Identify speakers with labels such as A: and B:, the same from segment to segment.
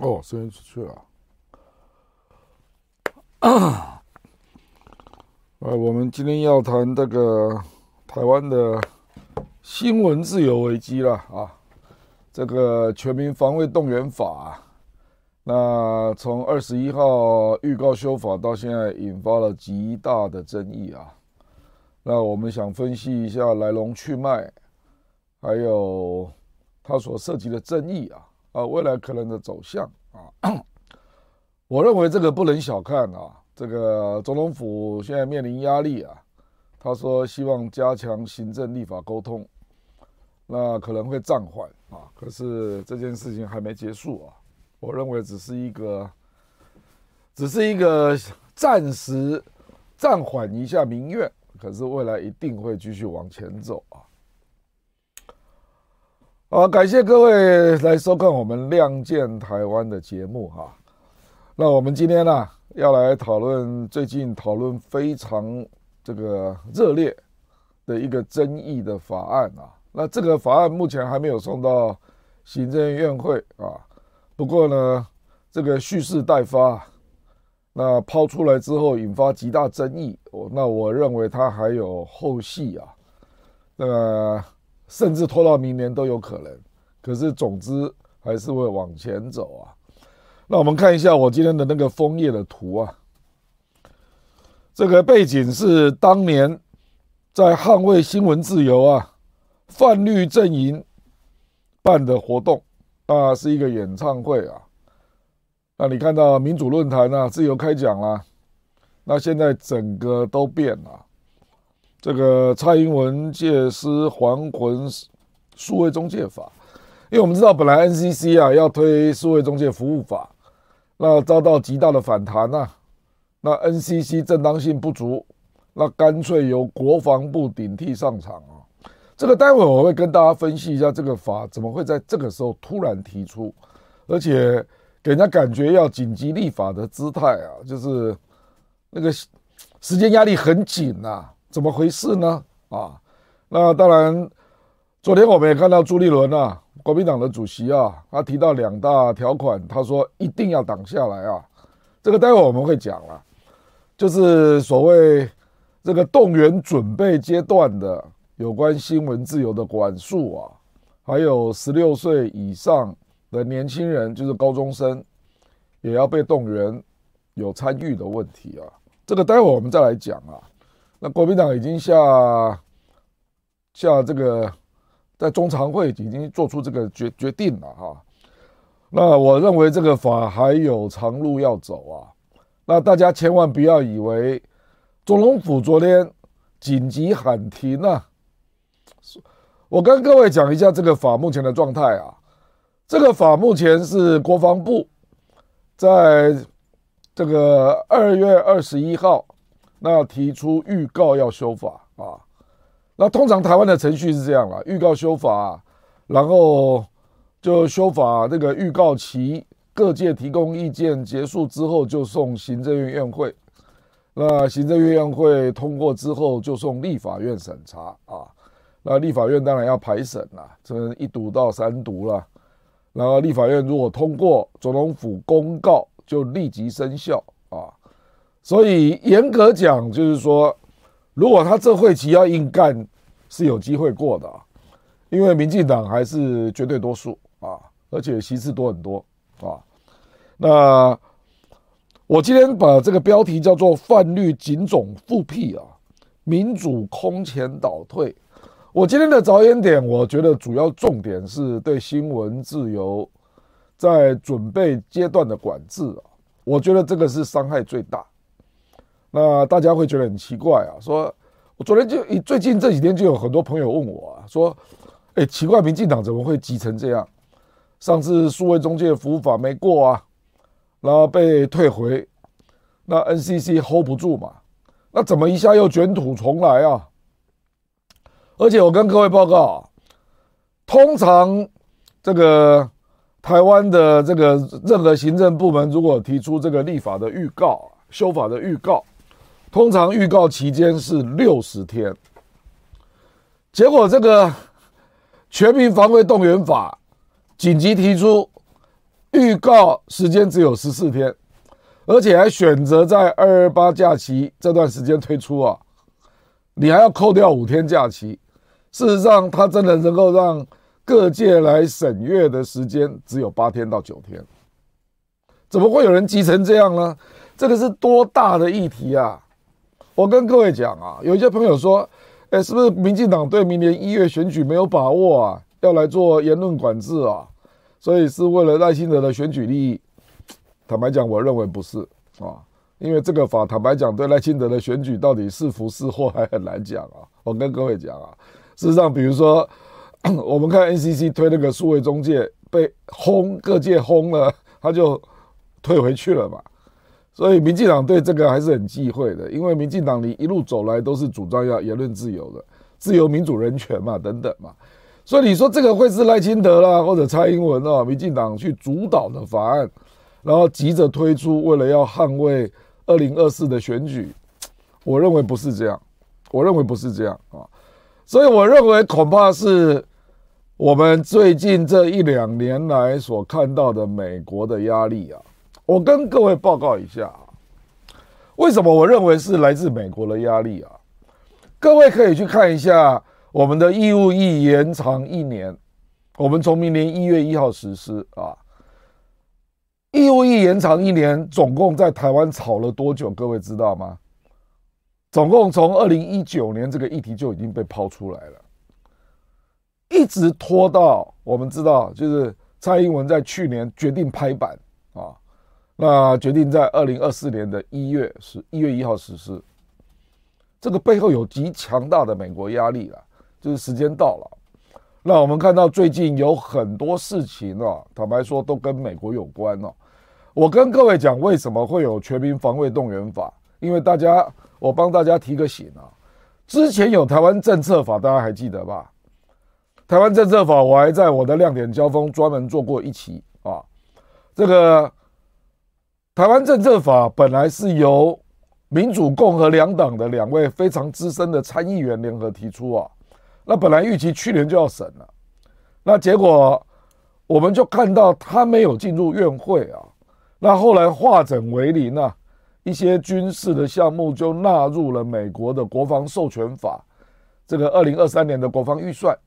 A: 哦，声音出去了。啊，呃，我们今天要谈这个台湾的新闻自由危机了啊。这个全民防卫动员法，那从二十一号预告修法到现在，引发了极大的争议啊。那我们想分析一下来龙去脉，还有它所涉及的争议啊。啊，未来可能的走向啊，我认为这个不能小看啊。这个总统府现在面临压力啊，他说希望加强行政立法沟通，那可能会暂缓啊。可是这件事情还没结束啊，我认为只是一个，只是一个暂时暂缓一下民怨，可是未来一定会继续往前走啊。好，感谢各位来收看我们《亮剑台湾》的节目哈。那我们今天呢，要来讨论最近讨论非常这个热烈的一个争议的法案啊。那这个法案目前还没有送到行政院会啊。不过呢，这个蓄势待发，那抛出来之后引发极大争议。我那我认为它还有后续啊。那。甚至拖到明年都有可能，可是总之还是会往前走啊。那我们看一下我今天的那个枫叶的图啊，这个背景是当年在捍卫新闻自由啊，泛绿阵营办的活动，那是一个演唱会啊。那你看到民主论坛啊，自由开讲啦，那现在整个都变了。这个蔡英文借尸还魂数位中介法，因为我们知道本来 NCC 啊要推数位中介服务法，那遭到极大的反弹呐、啊，那 NCC 正当性不足，那干脆由国防部顶替上场啊。这个待会我会跟大家分析一下这个法怎么会在这个时候突然提出，而且给人家感觉要紧急立法的姿态啊，就是那个时间压力很紧呐、啊。怎么回事呢？啊，那当然，昨天我们也看到朱立伦啊，国民党的主席啊，他提到两大条款，他说一定要挡下来啊。这个待会我们会讲了，就是所谓这个动员准备阶段的有关新闻自由的管束啊，还有十六岁以上的年轻人，就是高中生，也要被动员有参与的问题啊。这个待会我们再来讲啊。那国民党已经下下这个在中常会已经做出这个决决定了哈。那我认为这个法还有长路要走啊。那大家千万不要以为总统府昨天紧急喊停啊。我跟各位讲一下这个法目前的状态啊。这个法目前是国防部在这个二月二十一号。那提出预告要修法啊，那通常台湾的程序是这样啦，预告修法，然后就修法那个预告期，各界提供意见结束之后就送行政院院会，那行政院院会通过之后就送立法院审查啊，那立法院当然要排审啦，从一读到三读了，然后立法院如果通过，总统府公告就立即生效啊。所以严格讲，就是说，如果他这会期要硬干，是有机会过的，因为民进党还是绝对多数啊，而且席次多很多啊。那我今天把这个标题叫做“泛绿警总复辟啊，民主空前倒退”。我今天的着眼点，我觉得主要重点是对新闻自由在准备阶段的管制啊，我觉得这个是伤害最大。那大家会觉得很奇怪啊，说，我昨天就最近这几天就有很多朋友问我啊，说，哎，奇怪，民进党怎么会急成这样？上次数位中介服务法没过啊，然后被退回，那 NCC hold 不住嘛，那怎么一下又卷土重来啊？而且我跟各位报告，啊通常这个台湾的这个任何行政部门如果提出这个立法的预告、修法的预告，通常预告期间是六十天，结果这个全民防卫动员法紧急提出，预告时间只有十四天，而且还选择在二二八假期这段时间推出啊，你还要扣掉五天假期。事实上，它真的能够让各界来审阅的时间只有八天到九天，怎么会有人急成这样呢？这个是多大的议题啊！我跟各位讲啊，有一些朋友说，哎，是不是民进党对明年一月选举没有把握啊？要来做言论管制啊？所以是为了赖清德的选举利益？坦白讲，我认为不是啊，因为这个法坦白讲对赖清德的选举到底是福是祸还很难讲啊。我跟各位讲啊，事实上，比如说 我们看 NCC 推那个数位中介被轰，各界轰了，他就退回去了嘛。所以，民进党对这个还是很忌讳的，因为民进党你一路走来都是主张要言论自由的，自由、民主、人权嘛，等等嘛。所以你说这个会是赖清德啦，或者蔡英文啊，民进党去主导的法案，然后急着推出，为了要捍卫二零二四的选举，我认为不是这样，我认为不是这样啊。所以我认为恐怕是我们最近这一两年来所看到的美国的压力啊。我跟各位报告一下，为什么我认为是来自美国的压力啊？各位可以去看一下我们的义务役延长一年，我们从明年一月一号实施啊。义务役延长一年，总共在台湾吵了多久？各位知道吗？总共从二零一九年这个议题就已经被抛出来了，一直拖到我们知道，就是蔡英文在去年决定拍板啊。那决定在二零二四年的一月十一月一号实施，这个背后有极强大的美国压力了，就是时间到了。那我们看到最近有很多事情啊，坦白说都跟美国有关哦。我跟各位讲，为什么会有全民防卫动员法？因为大家，我帮大家提个醒啊，之前有台湾政策法，大家还记得吧？台湾政策法，我还在我的亮点交锋专门做过一期啊，这个。台湾政策法本来是由民主、共和两党的两位非常资深的参议员联合提出啊，那本来预期去年就要审了，那结果我们就看到他没有进入院会啊，那后来化整为零啊，一些军事的项目就纳入了美国的国防授权法，这个二零二三年的国防预算，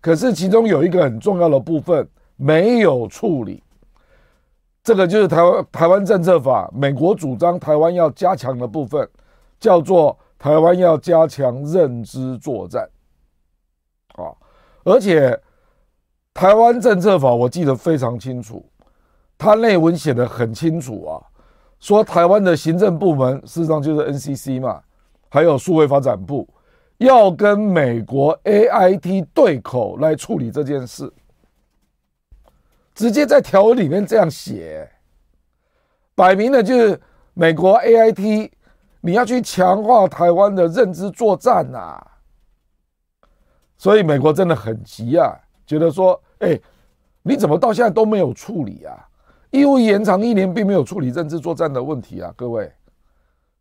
A: 可是其中有一个很重要的部分没有处理。这个就是台湾台湾政策法，美国主张台湾要加强的部分，叫做台湾要加强认知作战，啊，而且台湾政策法我记得非常清楚，它内文写得很清楚啊，说台湾的行政部门事实上就是 NCC 嘛，还有数位发展部，要跟美国 AIT 对口来处理这件事。直接在条文里面这样写，摆明了就是美国 AIT，你要去强化台湾的认知作战呐。所以美国真的很急啊，觉得说，哎，你怎么到现在都没有处理啊？义务延长一年，并没有处理认知作战的问题啊，各位，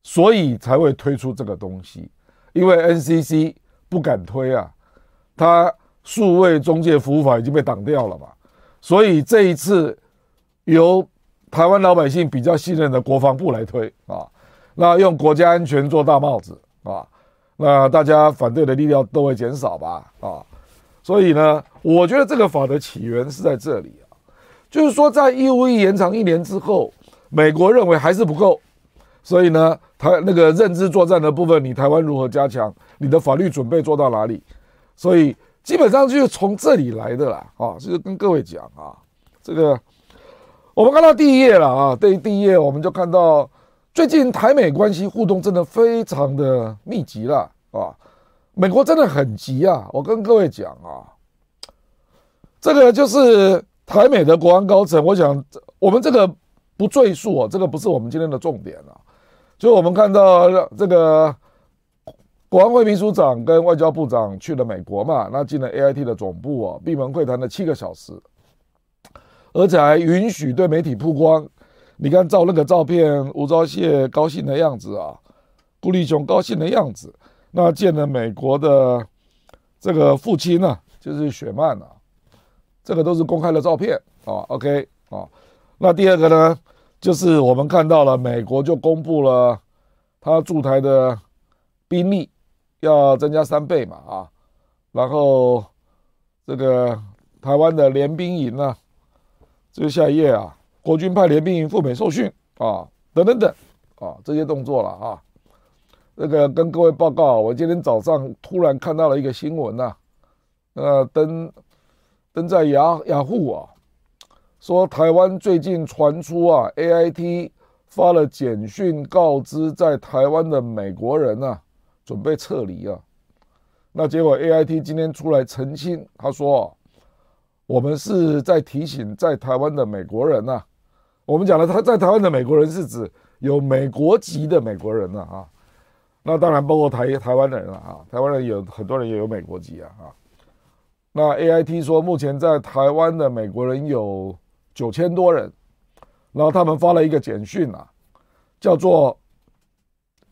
A: 所以才会推出这个东西，因为 NCC 不敢推啊，它数位中介服务法已经被挡掉了嘛。所以这一次由台湾老百姓比较信任的国防部来推啊，那用国家安全做大帽子啊，那大家反对的力量都会减少吧啊，所以呢，我觉得这个法的起源是在这里啊，就是说在义务役延长一年之后，美国认为还是不够，所以呢，台那个认知作战的部分，你台湾如何加强？你的法律准备做到哪里？所以。基本上就是从这里来的啦，啊，就是跟各位讲啊，这个我们看到第一页了啊，对，第一页我们就看到最近台美关系互动真的非常的密集了啊，美国真的很急啊，我跟各位讲啊，这个就是台美的国安高层，我想我们这个不赘述啊，这个不是我们今天的重点啊，就我们看到这个。国安会秘书长跟外交部长去了美国嘛？那进了 AIT 的总部哦，闭门会谈了七个小时，而且还允许对媒体曝光。你看照那个照片，吴钊燮高兴的样子啊，顾立雄高兴的样子。那见了美国的这个父亲呢，就是雪曼啊，这个都是公开的照片啊。OK 啊，那第二个呢，就是我们看到了美国就公布了他驻台的兵力要增加三倍嘛啊，然后这个台湾的联兵营呢，这个下一页啊，国军派联兵营赴美受训啊，等等等啊，这些动作了啊。这个跟各位报告，我今天早上突然看到了一个新闻呐，呃，登登在雅雅虎啊，说台湾最近传出啊，AIT 发了简讯告知在台湾的美国人啊，准备撤离啊。那结果 AIT 今天出来澄清，他说，我们是在提醒在台湾的美国人呐，我们讲了他在台湾的美国人是指有美国籍的美国人呐啊。那当然包括台台湾人了啊，台湾人有很多人也有美国籍啊啊。那 AIT 说，目前在台湾的美国人有九千多人，然后他们发了一个简讯啊，叫做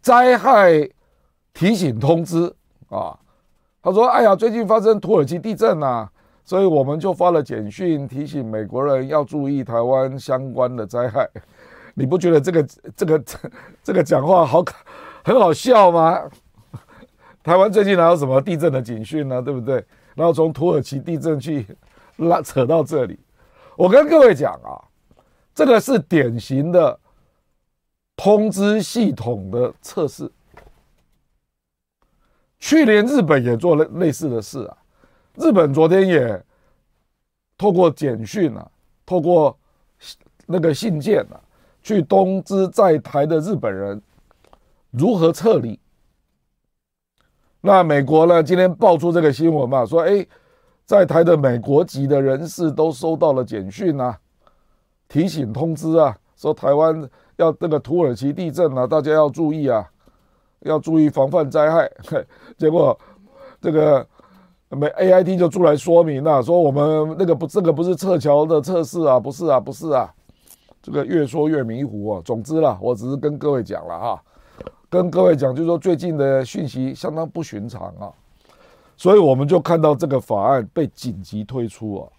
A: 灾害提醒通知啊。他说：“哎呀，最近发生土耳其地震呐，所以我们就发了简讯提醒美国人要注意台湾相关的灾害。”你不觉得这个这个这个讲话好？很好笑吗？台湾最近哪有什么地震的警讯呢？对不对？然后从土耳其地震去拉扯到这里，我跟各位讲啊，这个是典型的通知系统的测试。去年日本也做了类似的事啊，日本昨天也透过简讯啊，透过那个信件啊，去通知在台的日本人。如何撤离？那美国呢？今天爆出这个新闻嘛，说哎，在台的美国籍的人士都收到了简讯啊，提醒通知啊，说台湾要那个土耳其地震啊，大家要注意啊，要注意防范灾害。结果这个美 AIT 就出来说明了，说我们那个不，这个不是撤侨的测试啊，不是啊，不是啊，这个越说越迷糊啊。总之啦，我只是跟各位讲了哈。跟各位讲，就是说最近的讯息相当不寻常啊，所以我们就看到这个法案被紧急推出啊。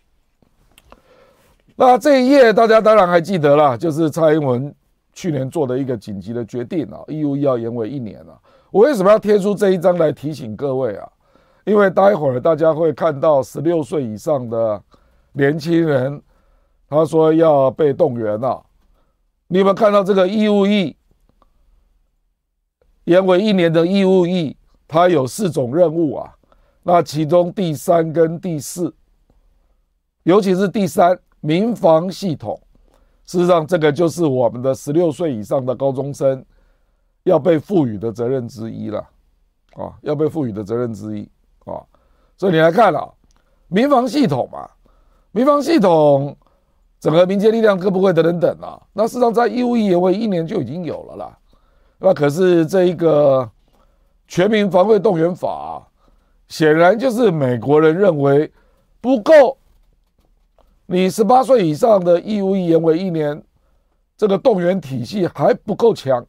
A: 那这一页大家当然还记得啦，就是蔡英文去年做的一个紧急的决定啊，义务要延为一年啊。我为什么要贴出这一张来提醒各位啊？因为待会儿大家会看到十六岁以上的年轻人，他说要被动员了。你们看到这个义务役？延为一年的义务役，它有四种任务啊。那其中第三跟第四，尤其是第三民防系统，事实上这个就是我们的十六岁以上的高中生要被赋予的责任之一了啊，要被赋予的责任之一啊。所以你来看啊，民防系统嘛，民防系统整个民间力量各部会等等等啊，那事实上在义务役延为一年就已经有了啦。那可是这一个全民防卫动员法，显然就是美国人认为不够。你十八岁以上的义务役延为一年，这个动员体系还不够强，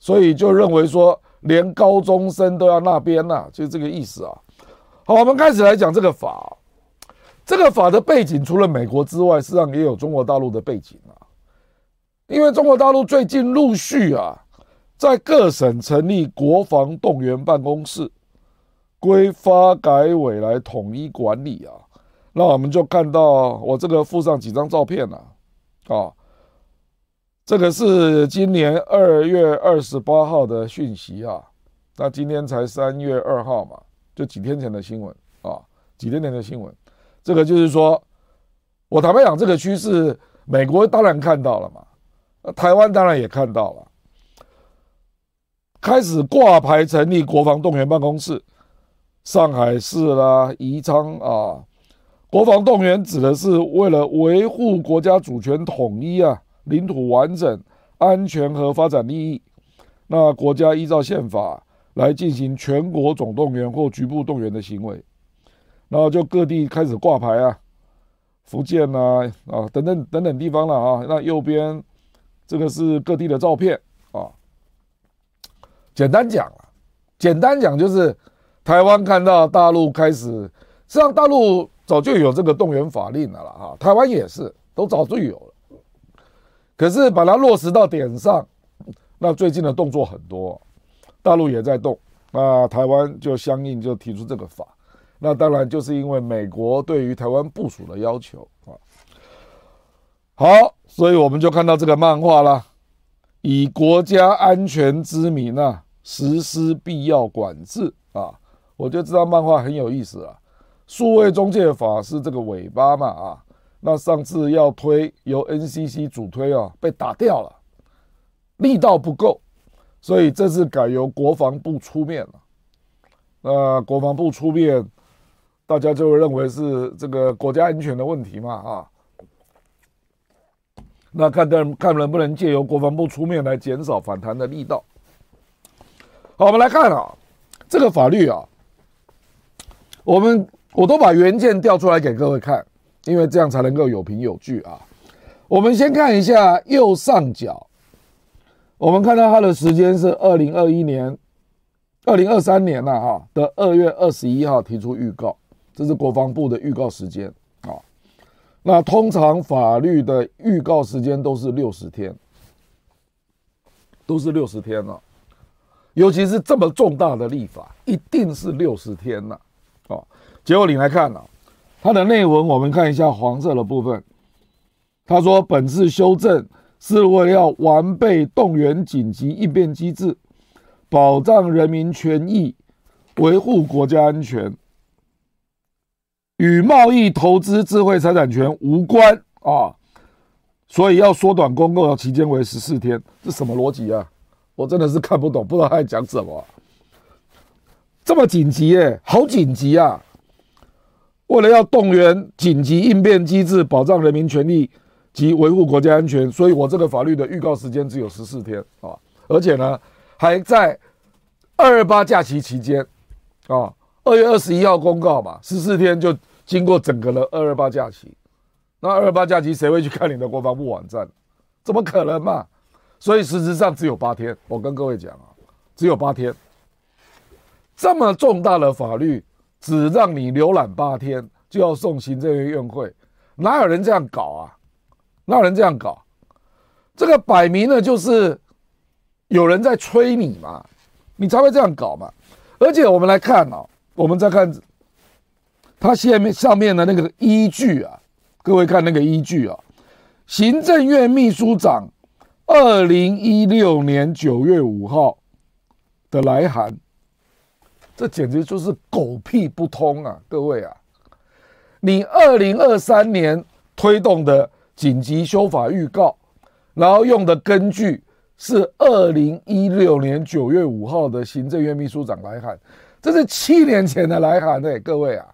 A: 所以就认为说连高中生都要那边呐，就这个意思啊。好，我们开始来讲这个法。这个法的背景除了美国之外，实际上也有中国大陆的背景啊。因为中国大陆最近陆续啊。在各省成立国防动员办公室，归发改委来统一管理啊。那我们就看到我这个附上几张照片啊，啊，这个是今年二月二十八号的讯息啊。那今天才三月二号嘛，就几天前的新闻啊，几天前的新闻。这个就是说，我坦白讲，这个趋势，美国当然看到了嘛，台湾当然也看到了。开始挂牌成立国防动员办公室，上海市啦、宜昌啊，国防动员指的是为了维护国家主权统一啊、领土完整、安全和发展利益。那国家依照宪法来进行全国总动员或局部动员的行为，然后就各地开始挂牌啊，福建呐啊等等等等地方了啊。那右边这个是各地的照片啊。简单讲，简单讲就是，台湾看到大陆开始，实际上大陆早就有这个动员法令了啦，哈，台湾也是，都早就有了，可是把它落实到点上，那最近的动作很多，大陆也在动，那台湾就相应就提出这个法。那当然就是因为美国对于台湾部署的要求啊。好，所以我们就看到这个漫画了，以国家安全之名啊，实施必要管制啊，我就知道漫画很有意思啊。数位中介法是这个尾巴嘛啊，那上次要推由 NCC 主推啊，被打掉了，力道不够，所以这次改由国防部出面了。那国防部出面，大家就会认为是这个国家安全的问题嘛啊。那看看看能不能借由国防部出面来减少反弹的力道。好，我们来看啊，这个法律啊，我们。我都把原件调出来给各位看，因为这样才能够有凭有据啊。我们先看一下右上角，我们看到它的时间是二零二一年、二零二三年了哈的二月二十一号提出预告，这是国防部的预告时间啊。那通常法律的预告时间都是六十天，都是六十天了，尤其是这么重大的立法，一定是六十天了。结果你来看啊，它的内文我们看一下黄色的部分。他说，本次修正是为了要完备动员紧急应变机制，保障人民权益，维护国家安全，与贸易投资智慧财产权无关啊。所以要缩短公告的期间为十四天，这什么逻辑啊？我真的是看不懂，不知道他在讲什么。这么紧急耶、好紧急啊！为了要动员紧急应变机制，保障人民权利及维护国家安全，所以我这个法律的预告时间只有十四天啊，而且呢，还在二二八假期期间啊，二月二十一号公告嘛，十四天就经过整个的二二八假期，那二二八假期谁会去看你的国防部网站？怎么可能嘛？所以实质上只有八天，我跟各位讲啊，只有八天，这么重大的法律。只让你浏览八天就要送行政院院会，哪有人这样搞啊？哪有人这样搞？这个摆明了就是有人在催你嘛，你才会这样搞嘛。而且我们来看啊，我们再看他下面上面的那个依据啊，各位看那个依据啊，行政院秘书长二零一六年九月五号的来函。这简直就是狗屁不通啊！各位啊，你二零二三年推动的紧急修法预告，然后用的根据是二零一六年九月五号的行政院秘书长来函，这是七年前的来函呢！各位啊，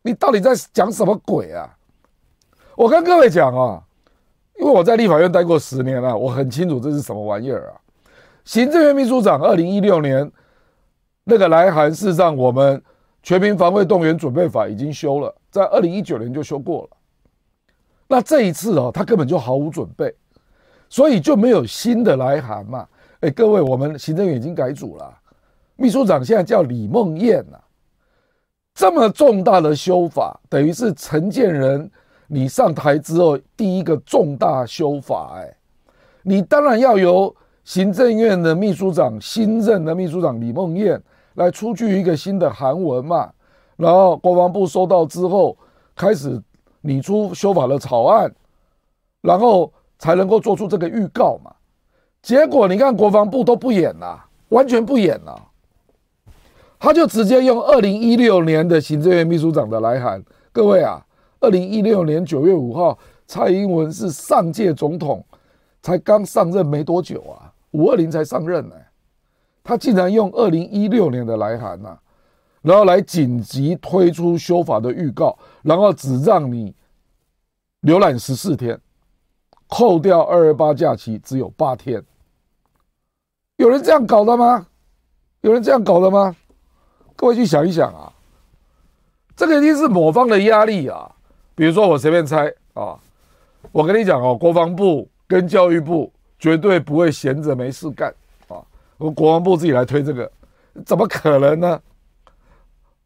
A: 你到底在讲什么鬼啊？我跟各位讲啊，因为我在立法院待过十年了，我很清楚这是什么玩意儿啊！行政院秘书长二零一六年。那个来函，事实上，我们全民防卫动员准备法已经修了，在二零一九年就修过了。那这一次哦，他根本就毫无准备，所以就没有新的来函嘛。哎，各位，我们行政院已经改组了，秘书长现在叫李梦燕呐。这么重大的修法，等于是陈建仁你上台之后第一个重大修法，哎，你当然要由行政院的秘书长，新任的秘书长李梦燕。来出具一个新的函文嘛，然后国防部收到之后，开始拟出修法的草案，然后才能够做出这个预告嘛。结果你看国防部都不演了，完全不演了，他就直接用二零一六年的行政院秘书长的来函。各位啊，二零一六年九月五号，蔡英文是上届总统，才刚上任没多久啊，五二零才上任呢、他竟然用二零一六年的来函呐，然后来紧急推出修法的预告，然后只让你浏览十四天，扣掉二二八假期只有八天。有人这样搞的吗？有人这样搞的吗？各位去想一想啊，这个一定是某方的压力啊。比如说我随便猜啊，我跟你讲哦，国防部跟教育部绝对不会闲着没事干。我国防部自己来推这个，怎么可能呢？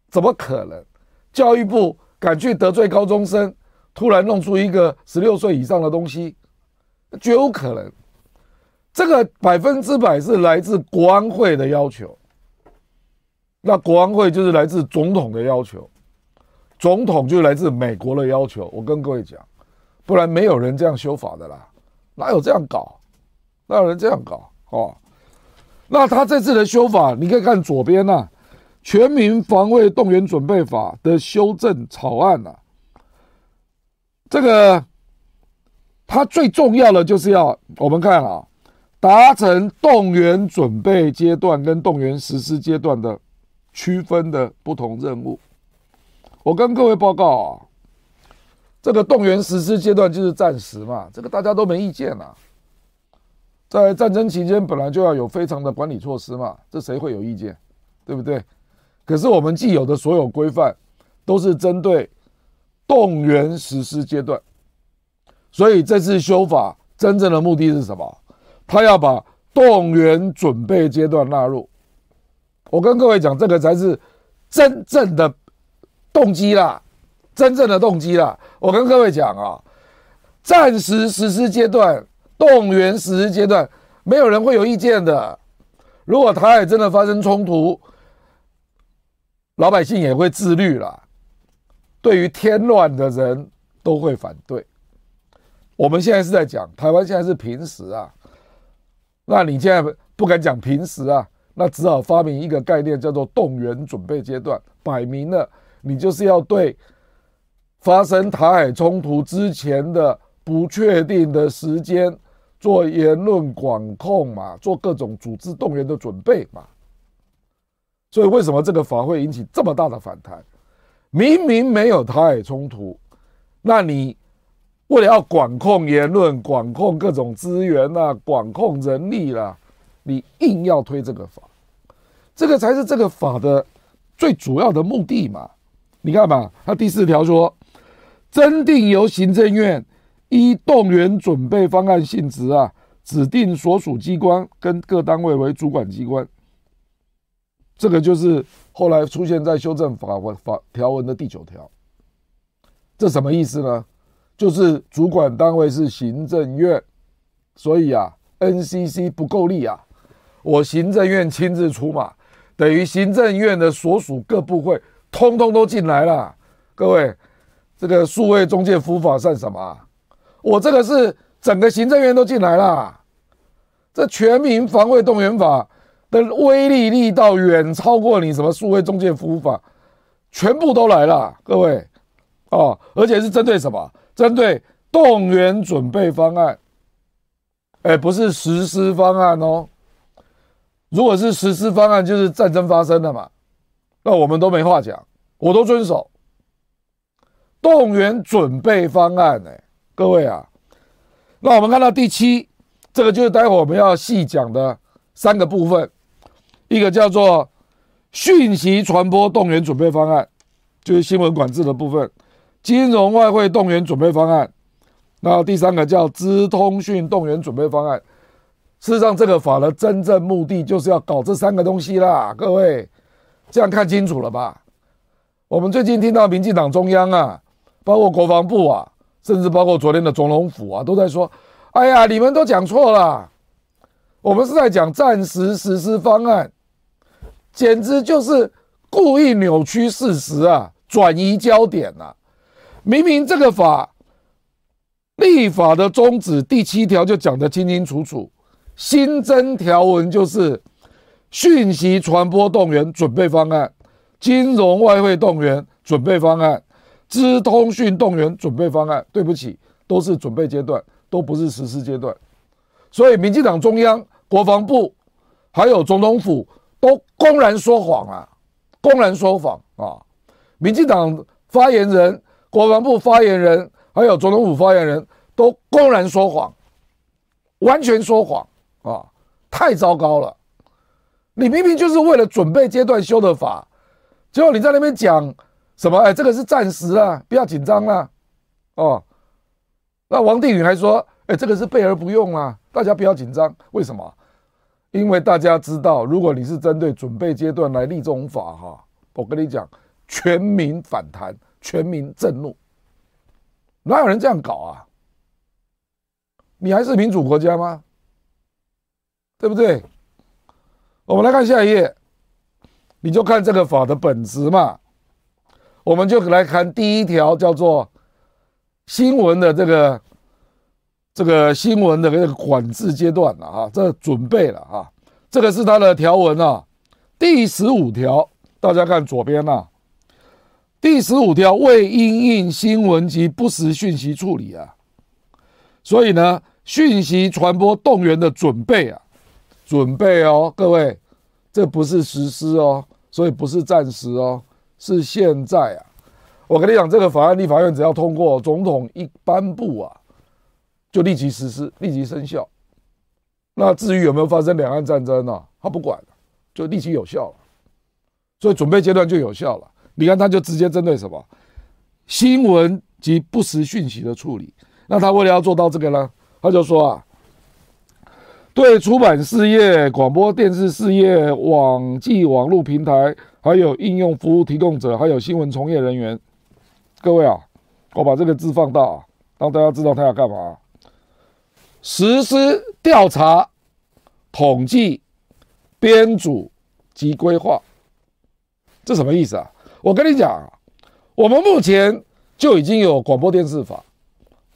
A: 怎么可能？教育部敢去得罪高中生，突然弄出一个十六岁以上的东西，绝无可能。这个百分之百是来自国安会的要求。那国安会就是来自总统的要求，总统就是来自美国的要求。我跟各位讲，不然没有人这样修法的啦，哪有这样搞？哪有人这样搞？哦，那他这次的修法，你可以看左边呐，《全民防卫动员准备法》的修正草案呐，这个它最重要的就是要我们看啊，达成动员准备阶段跟动员实施阶段的。区分的不同任务，我跟各位报告啊，这个动员实施阶段就是暂时嘛，这个大家都没意见啊。在战争期间本来就要有非常的管理措施嘛，这谁会有意见？对不对？可是我们既有的所有规范都是针对动员实施阶段，所以这次修法真正的目的是什么？他要把动员准备阶段纳入。我跟各位讲，这个才是真正的动机啦，真正的动机啦。我跟各位讲啊，战时实施阶段、动员实施阶段，没有人会有意见的。如果台海真的发生冲突，老百姓也会自律啦。对于添乱的人都会反对。我们现在是在讲台湾现在是平时啊，那你现在不敢讲平时啊？那只好发明一个概念，叫做动员准备阶段。摆明了，你就是要对发生台海冲突之前的不确定的时间做言论管控嘛，做各种组织动员的准备嘛。所以，为什么这个法会引起这么大的反弹？明明没有台海冲突，那你为了要管控言论、管控各种资源啊、管控人力啦、你硬要推这个法，这个才是这个法的最主要的目的嘛？你看嘛，它第四条说，增订由行政院一动员准备方案性质啊，指定所属机关跟各单位为主管机关。这个就是后来出现在修正法文法条文的第九条。这什么意思呢？就是主管单位是行政院，所以啊，NCC 不够力啊。我行政院亲自出马，等于行政院的所属各部会通通都进来了。各位，这个数位中介服务法算什么？啊我这个是整个行政院都进来了。这全民防卫动员法的威力力道远超过你什么数位中介服务法，全部都来了。各位，哦，而且是针对什么？针对动员准备方案，哎，不是实施方案哦。如果是实施方案，就是战争发生了嘛，那我们都没话讲，我都遵守。动员准备方案，哎，各位啊，那我们看到第七，这个就是待会我们要细讲的三个部分，一个叫做讯息传播动员准备方案，就是新闻管制的部分；金融外汇动员准备方案，那第三个叫资通讯动员准备方案。事实上，这个法的真正目的就是要搞这三个东西啦，各位，这样看清楚了吧？我们最近听到民进党中央啊，包括国防部啊，甚至包括昨天的总统府啊，都在说：“哎呀，你们都讲错了，我们是在讲暂时实施方案，简直就是故意扭曲事实啊，转移焦点啊！明明这个法立法的宗旨第七条就讲得清清楚楚。”新增条文就是讯息传播动员准备方案、金融外汇动员准备方案、资通讯动员准备方案。对不起，都是准备阶段，都不是实施阶段。所以，民进党中央、国防部还有总统府都公然说谎啊！公然说谎啊！民进党发言人、国防部发言人还有总统府发言人都公然说谎，完全说谎。啊，太糟糕了！你明明就是为了准备阶段修的法，结果你在那边讲什么？哎，这个是暂时啊，不要紧张啦。哦，那王定宇还说，哎，这个是备而不用啊，大家不要紧张。为什么？因为大家知道，如果你是针对准备阶段来立这种法，哈，我跟你讲，全民反弹，全民震怒，哪有人这样搞啊？你还是民主国家吗？对不对？我们来看下一页，你就看这个法的本质嘛。我们就来看第一条，叫做新闻的这个这个新闻的这个管制阶段了啊，这准备了啊，这个是它的条文啊，第十五条，大家看左边呐，第十五条为因应新闻及不实讯息处理啊，所以呢，讯息传播动员的准备啊，准备哦，各位，这不是实施哦，所以不是暂时哦。是现在啊！我跟你讲，这个法案立法院只要通过，总统一颁布啊，就立即实施，立即生效。那至于有没有发生两岸战争呢、他不管，就立即有效了。所以准备阶段就有效了。你看，他就直接针对什么新闻及不实讯息的处理。那他为了要做到这个呢，他就说啊。对出版事业、广播电视事业、网际网络平台，还有应用服务提供者，还有新闻从业人员，各位啊，我把这个字放大，让大家知道他要干嘛。实施调查、统计、编组及规划，这什么意思啊？我跟你讲，我们目前就已经有广播电视法，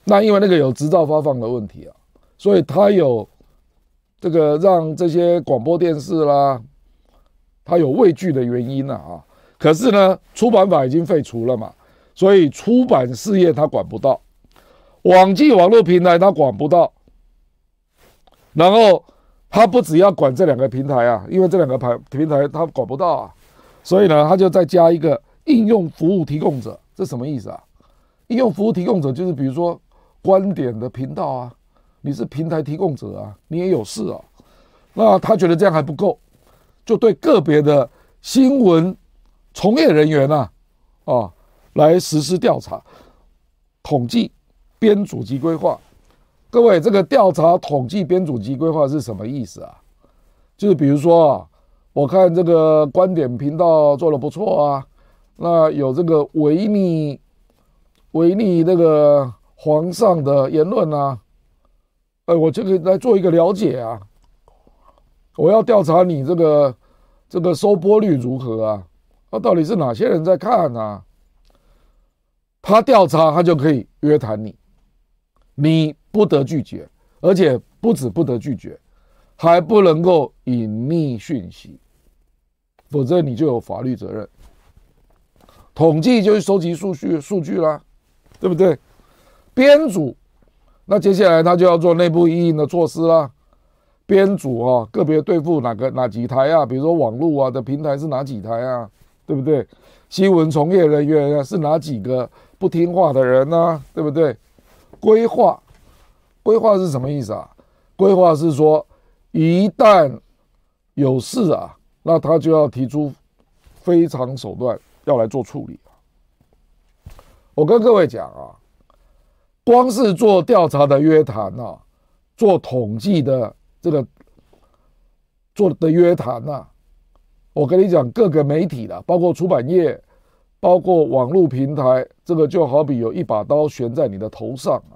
A: 那因为那个有执照发放的问题啊，所以他有。这个让这些广播电视啦，它有畏惧的原因了啊。可是呢，出版法已经废除了嘛，所以出版事业它管不到，网际网络平台它管不到。然后它不只要管这两个平台啊，因为这两个平平台它管不到啊，所以呢，它就再加一个应用服务提供者，这什么意思啊？应用服务提供者就是比如说观点的频道啊。你是平台提供者啊，你也有事啊。那他觉得这样还不够，就对个别的新闻从业人员啊，啊，来实施调查、统计、编组及规划。各位，这个调查、统计、编组及规划是什么意思啊？就是比如说啊，我看这个观点频道做得不错啊，那有这个违逆、违逆那个皇上的言论啊。哎，我这个来做一个了解啊，我要调查你这个这个收播率如何啊？那到底是哪些人在看啊？他调查，他就可以约谈你，你不得拒绝，而且不止不得拒绝，还不能够隐匿讯息，否则你就有法律责任。统计就是收集数据数据啦，对不对？编组。那接下来他就要做内部因应的措施啦，编组啊，个别对付哪个哪几台啊？比如说网络啊的平台是哪几台啊？对不对？新闻从业人员啊是哪几个不听话的人呢、啊？对不对？规划，规划是什么意思啊？规划是说，一旦有事啊，那他就要提出非常手段要来做处理。我跟各位讲啊。光是做调查的约谈啊，做统计的这个做的约谈呐，我跟你讲，各个媒体的，包括出版业，包括网络平台，这个就好比有一把刀悬在你的头上啊，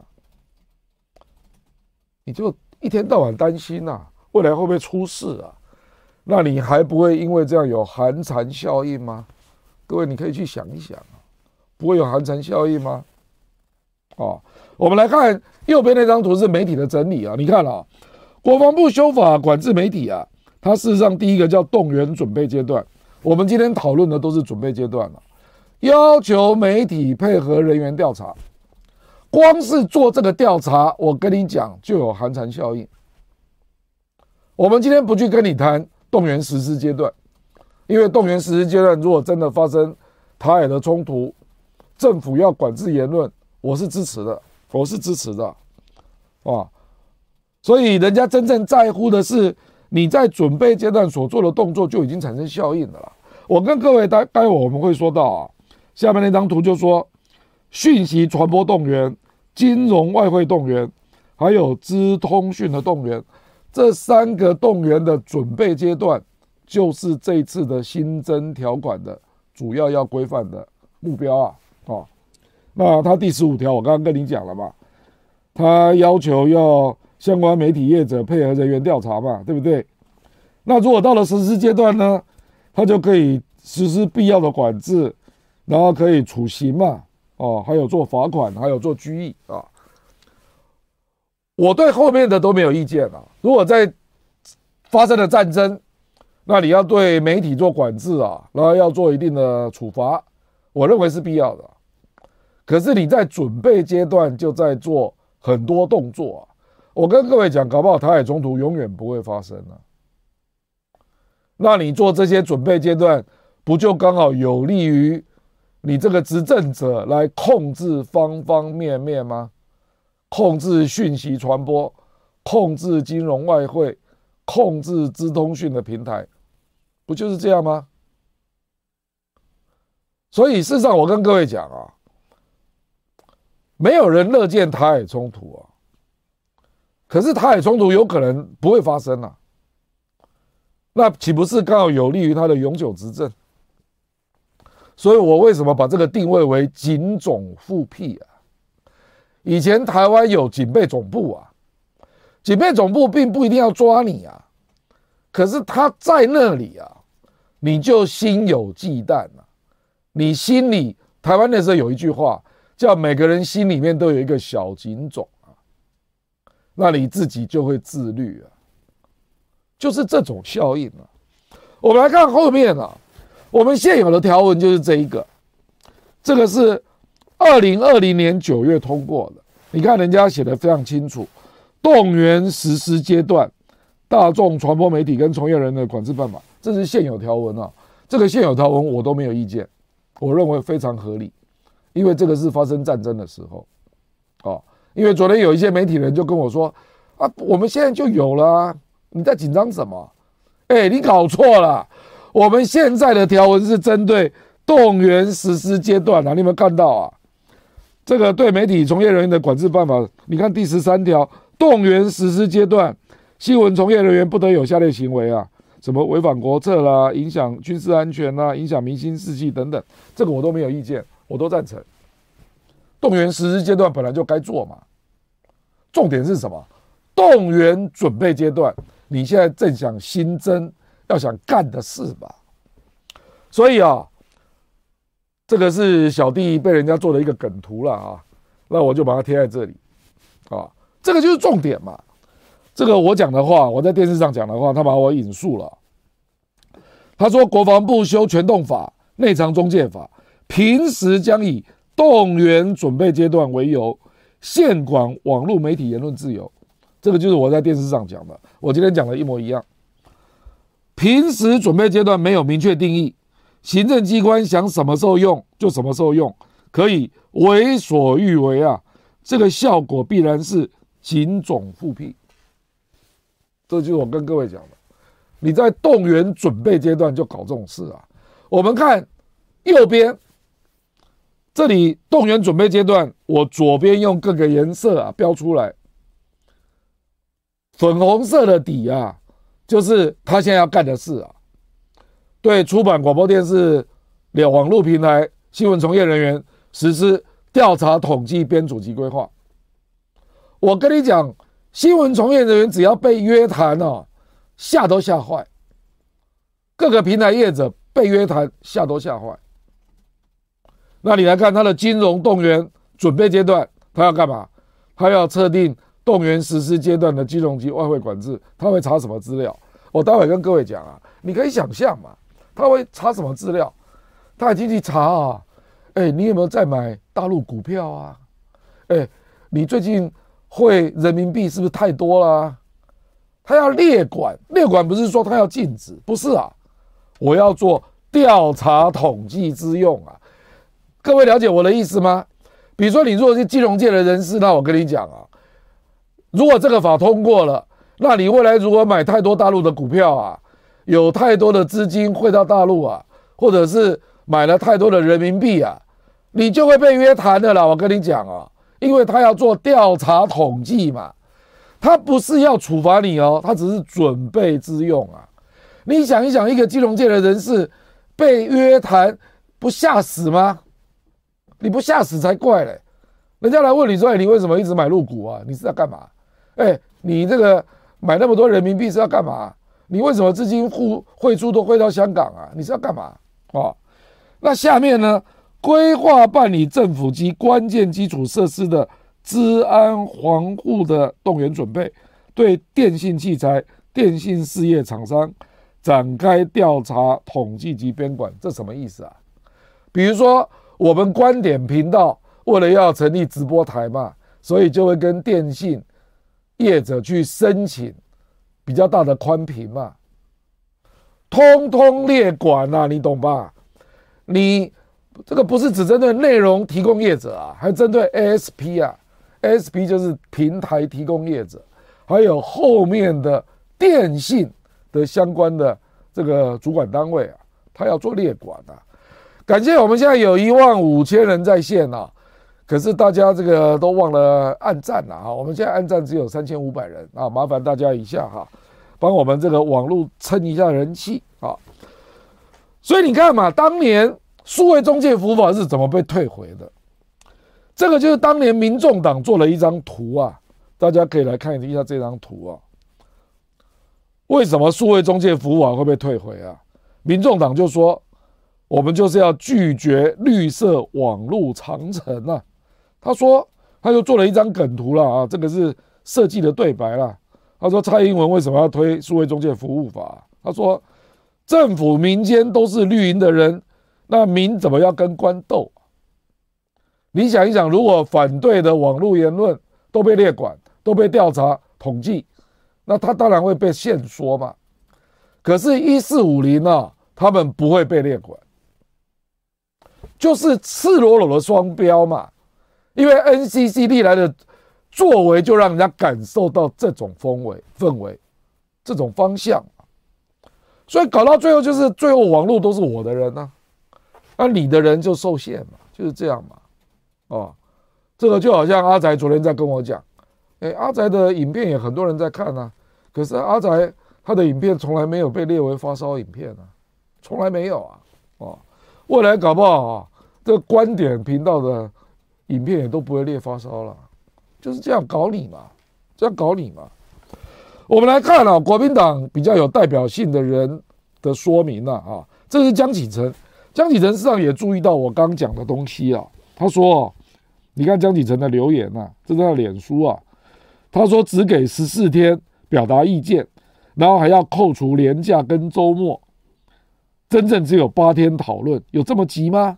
A: 你就一天到晚担心呐，未来会不会出事啊？那你还不会因为这样有寒蝉效应吗？各位，你可以去想一想啊，不会有寒蝉效应吗？啊。我们来看右边那张图是媒体的整理啊，你看啊，国防部修法管制媒体啊，它事实上第一个叫动员准备阶段，我们今天讨论的都是准备阶段了，要求媒体配合人员调查，光是做这个调查，我跟你讲就有寒蝉效应。我们今天不去跟你谈动员实施阶段，因为动员实施阶段如果真的发生台海的冲突，政府要管制言论，我是支持的。我是支持的，啊，所以人家真正在乎的是你在准备阶段所做的动作就已经产生效应的了。我跟各位待待会我们会说到啊，下面那张图就说讯息传播动员、金融外汇动员，还有资通讯的动员，这三个动员的准备阶段，就是这次的新增条款的主要要规范的目标啊，啊。那他第十五条，我刚刚跟你讲了嘛，他要求要相关媒体业者配合人员调查嘛，对不对？那如果到了实施阶段呢，他就可以实施必要的管制，然后可以处刑嘛，哦，还有做罚款，还有做拘役啊。我对后面的都没有意见啊。如果在发生了战争，那你要对媒体做管制啊，然后要做一定的处罚，我认为是必要的。可是你在准备阶段就在做很多动作啊！我跟各位讲，搞不好台海冲突永远不会发生了。那你做这些准备阶段，不就刚好有利于你这个执政者来控制方方面面吗？控制讯息传播，控制金融外汇，控制资通讯的平台，不就是这样吗？所以事实上，我跟各位讲啊。没有人乐见台海冲突啊，可是台海冲突有可能不会发生啊，那岂不是刚好有利于他的永久执政？所以我为什么把这个定位为警总复辟啊？以前台湾有警备总部啊，警备总部并不一定要抓你啊，可是他在那里啊，你就心有忌惮了，你心里台湾那时候有一句话。叫每个人心里面都有一个小警总，那你自己就会自律啊，就是这种效应啊。我们来看后面啊，我们现有的条文就是这一个，这个是二零二零年九月通过的。你看人家写的非常清楚，动员实施阶段，大众传播媒体跟从业人的管制办法，这是现有条文啊。这个现有条文我都没有意见，我认为非常合理。因为这个是发生战争的时候，哦，因为昨天有一些媒体人就跟我说，啊，我们现在就有了，你在紧张什么？哎，你搞错了，我们现在的条文是针对动员实施阶段啊，你有没有看到啊？这个对媒体从业人员的管制办法，你看第十三条，动员实施阶段，新闻从业人员不得有下列行为啊，什么违反国策啦，影响军事安全啦，影响民心士气等等，这个我都没有意见。我都赞成，动员实施阶段本来就该做嘛。重点是什么？动员准备阶段，你现在正想新增要想干的事吧？所以啊，这个是小弟被人家做的一个梗图了啊，那我就把它贴在这里啊，这个就是重点嘛。这个我讲的话，我在电视上讲的话，他把我引述了。他说，国防部修全动法、内藏中介法。平时将以动员准备阶段为由，限管网络媒体言论自由，这个就是我在电视上讲的。我今天讲的一模一样。平时准备阶段没有明确定义，行政机关想什么时候用就什么时候用，可以为所欲为啊！这个效果必然是警种复辟。这就是我跟各位讲的，你在动员准备阶段就搞这种事啊！我们看右边。这里动员准备阶段，我左边用各个颜色啊标出来，粉红色的底啊，就是他现在要干的事啊。对出版、广播电视、两网络平台、新闻从业人员实施调查、统计、编组及规划。我跟你讲，新闻从业人员只要被约谈哦、啊，吓都吓坏。各个平台业者被约谈，吓都吓坏。那你来看他的金融动员准备阶段，他要干嘛？他要测定动员实施阶段的金融及外汇管制，他会查什么资料？我待会跟各位讲啊，你可以想象嘛，他会查什么资料？他已经去查啊，哎，你有没有在买大陆股票啊？哎，你最近汇人民币是不是太多了啊？他要列管，列管不是说他要禁止，不是啊，我要做调查统计之用啊。各位了解我的意思吗？比如说，你如果是金融界的人士，那我跟你讲啊，如果这个法通过了，那你未来如果买太多大陆的股票啊，有太多的资金汇到大陆啊，或者是买了太多的人民币啊，你就会被约谈的啦。我跟你讲啊，因为他要做调查统计嘛，他不是要处罚你哦，他只是准备之用啊。你想一想，一个金融界的人士被约谈，不吓死吗？你不吓死才怪嘞！人家来问你说：“哎，你为什么一直买入股啊？你是在干嘛？哎，你这个买那么多人民币是要干嘛？你为什么资金汇汇出都汇到香港啊？你是要干嘛？啊、那下面呢？规划办理政府及关键基础设施的治安防护的动员准备，对电信器材、电信事业厂商展开调查、统计及监管。这什么意思啊？比如说，我们观点频道。为了要成立直播台嘛，所以就会跟电信业者去申请比较大的宽频嘛，通通列管啊，你懂吧？你这个不是只针对内容提供业者啊，还针对 ASP 啊，ASP 就是平台提供业者，还有后面的电信的相关的这个主管单位啊，他要做列管啊。感谢我们现在有一万五千人在线啊。可是大家这个都忘了按赞了啊！我们现在按赞只有三千五百人啊，麻烦大家一下哈，帮我们这个网络蹭一下人气啊！所以你看嘛，当年数位中介服务法是怎么被退回的？这个就是当年民众党做了一张图啊，大家可以来看一下这张图啊。为什么数位中介服务法会被退回啊？民众党就说，我们就是要拒绝绿色网络长城啊！他说，他就做了一张梗图了啊，这个是设计的对白了。他说，蔡英文为什么要推数位中介服务法？他说，政府民间都是绿营的人，那民怎么要跟官斗？你想一想，如果反对的网络言论都被列管、都被调查统计，那他当然会被限缩嘛。可是，一四五零呢，他们不会被列管，就是赤裸裸的双标嘛。因为 NCC 历来的作为，就让人家感受到这种氛围、氛围，这种方向，所以搞到最后就是最后网络都是我的人呐，那你的人就受限嘛，就是这样嘛，哦，这个就好像阿宅昨天在跟我讲，哎，阿宅的影片也很多人在看呐，可是阿宅他的影片从来没有被列为发烧影片啊，从来没有啊，哦，未来搞不好啊，这个观点频道的。影片也都不会列发烧了，就是这样搞你嘛，这样搞你嘛。我们来看啊，国民党比较有代表性的人的说明了啊，这是江启臣，江启臣实际上也注意到我刚讲的东西啊。他说：“你看江启臣的留言呐，这是他的脸书啊。他说只给十四天表达意见，然后还要扣除年假跟周末，真正只有八天讨论，有这么急吗？”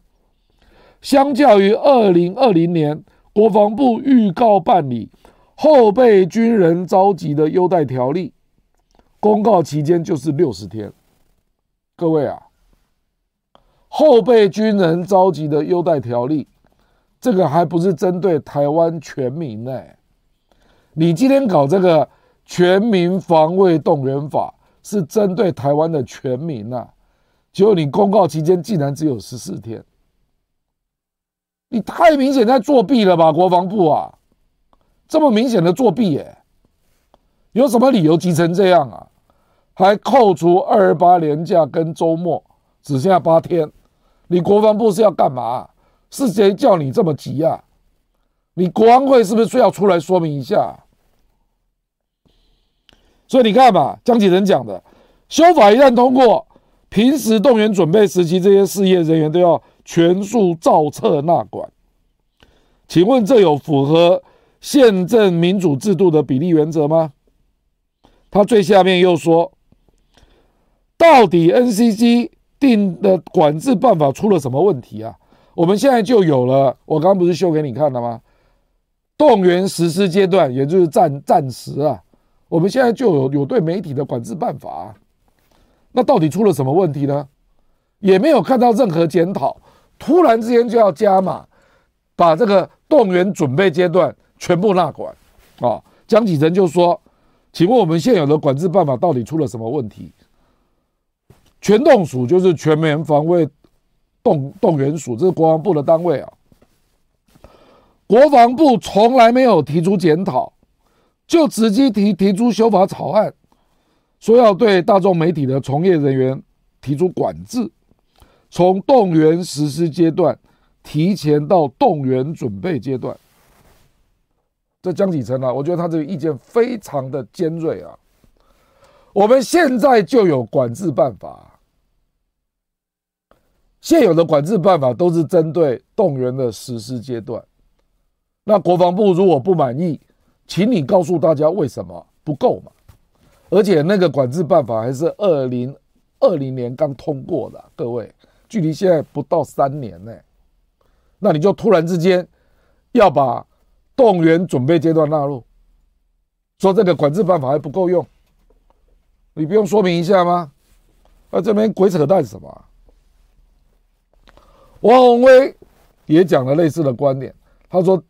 A: 相较于二零二零年，国防部预告办理后备军人召集的优待条例，公告期间就是六十天。各位啊，后备军人召集的优待条例，这个还不是针对台湾全民呢。你今天搞这个全民防卫动员法，是针对台湾的全民呐，结果你公告期间竟然只有十四天。你太明显在作弊了吧，国防部啊，这么明显的作弊耶，有什么理由急成这样啊？还扣除二八年假跟周末，只剩下八天，你国防部是要干嘛？是谁叫你这么急啊？你国安会是不是需要出来说明一下？所以你看嘛，江启臣讲的，修法一旦通过，平时动员准备时期这些事业人员都要。全数照册纳管，请问这有符合宪政民主制度的比例原则吗？他最下面又说，到底 NCC 定的管制办法出了什么问题啊？我们现在就有了，我刚刚不是秀给你看了吗？动员实施阶段，也就是暂暂时啊，我们现在就有有对媒体的管制办法，那到底出了什么问题呢？也没有看到任何检讨。突然之间就要加码，把这个动员准备阶段全部纳管，啊，江启臣就说：“请问我们现有的管制办法到底出了什么问题？”全动署就是全民防卫动动员署，这是国防部的单位啊。国防部从来没有提出检讨，就直接提提出修法草案，说要对大众媒体的从业人员提出管制。从动员实施阶段提前到动员准备阶段，这江启臣啊，我觉得他这个意见非常的尖锐啊。我们现在就有管制办法，现有的管制办法都是针对动员的实施阶段。那国防部如果不满意，请你告诉大家为什么不够嘛？而且那个管制办法还是二零二零年刚通过的，各位，距离现在不到三年呢。那你就突然之间要把动员准备阶段纳入，说这个管制办法还不够用，你不用说明一下吗？啊，这边鬼扯淡什么？王鸿威也讲了类似的观点，他说：“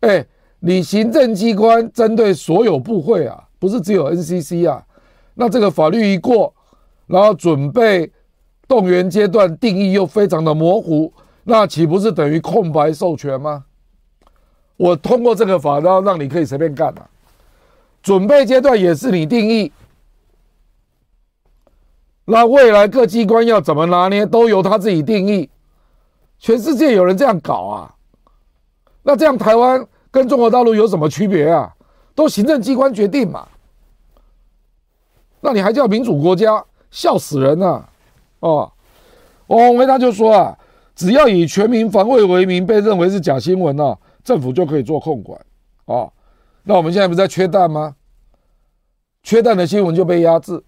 A: 哎，你行政机关针对所有部会啊，不是只有 NCC 啊，那这个法律一过，然后准备动员阶段定义又非常的模糊。”那岂不是等于空白授权吗？我通过这个法，然后让你可以随便干了。准备阶段也是你定义，那未来各机关要怎么拿捏，都由他自己定义。全世界有人这样搞啊？那这样台湾跟中国大陆有什么区别啊？都行政机关决定嘛？那你还叫民主国家？笑死人了！哦，王鸿薇他就说啊。只要以全民防卫为名被认为是假新闻啊，政府就可以做控管啊。那我们现在不是在缺蛋吗？缺蛋的新闻就被压制，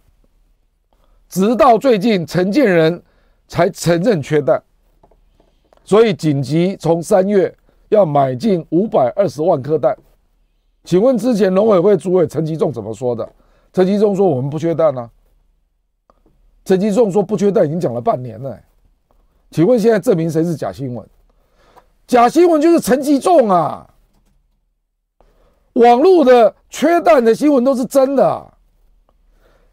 A: 直到最近陈建仁才承认缺蛋，所以紧急从三月要买进五百二十万颗蛋。请问之前农委会主委陈吉仲怎么说的？陈吉仲说我们不缺蛋啊。陈吉仲说不缺蛋已经讲了半年了、请问现在证明谁是假新闻？假新闻就是陈吉仲啊！网络的缺蛋的新闻都是真的啊，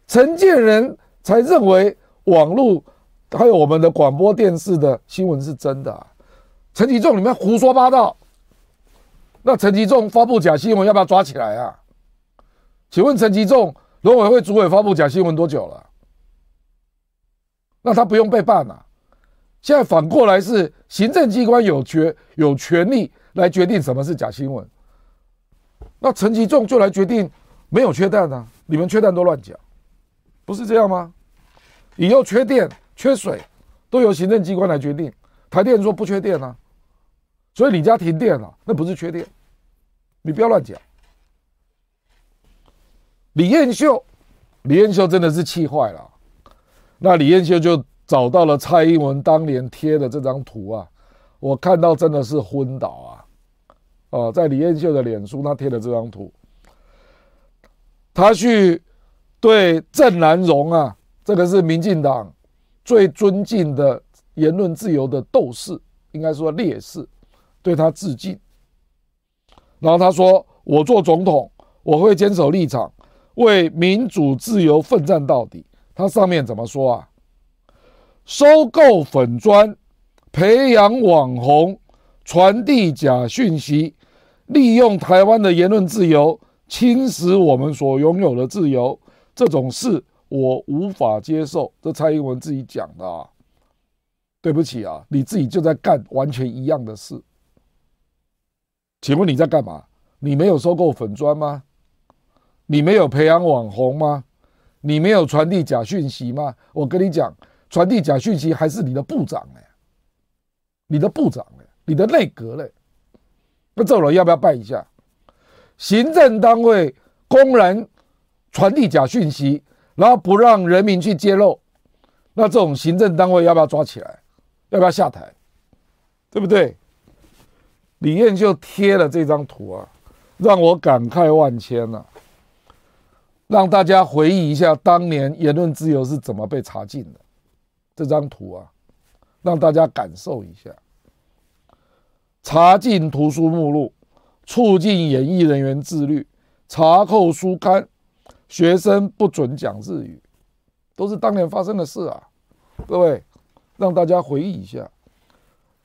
A: 陈建仁才认为网络还有我们的广播电视的新闻是真的啊。陈吉仲你们胡说八道，那陈吉仲发布假新闻要不要抓起来啊？请问陈吉仲农委会主委发布假新闻多久了？那他不用被办啊？现在反过来是行政机关有权有权利来决定什么是假新闻，那陈吉仲就来决定没有缺蛋啊，你们缺蛋都乱讲，不是这样吗？以后缺电缺水都由行政机关来决定，台电说不缺电啊，所以你家停电了，那不是缺电，你不要乱讲。李彦秀，李彦秀真的是气坏了，那李彦秀就。找到了蔡英文当年贴的这张图啊，我看到真的是昏倒啊！哦，在李彦秀的脸书，他贴的这张图，他去对郑南榕啊，这个是民进党最尊敬的言论自由的斗士，应该说烈士，对他致敬。然后他说：“我做总统，我会坚守立场，为民主自由奋战到底。”他上面怎么说啊？收购粉砖，培养网红，传递假讯息，利用台湾的言论自由，侵蚀我们所拥有的自由，这种事我无法接受。这蔡英文自己讲的啊，对不起啊，你自己就在干完全一样的事。请问你在干嘛？你没有收购粉砖吗？你没有培养网红吗？你没有传递假讯息吗？我跟你讲。传递假讯息还是你的部长呢？你的部长呢？你的内阁嘞？那这种人要不要办一下？行政单位公然传递假讯息，然后不让人民去揭露，那这种行政单位要不要抓起来？要不要下台？对不对？李彦秀贴了这张图啊，让我感慨万千呐、让大家回忆一下当年言论自由是怎么被查禁的。这张图啊，让大家感受一下：查禁图书目录，促进演艺人员自律，查扣书刊，学生不准讲日语，都是当年发生的事啊！各位，让大家回忆一下。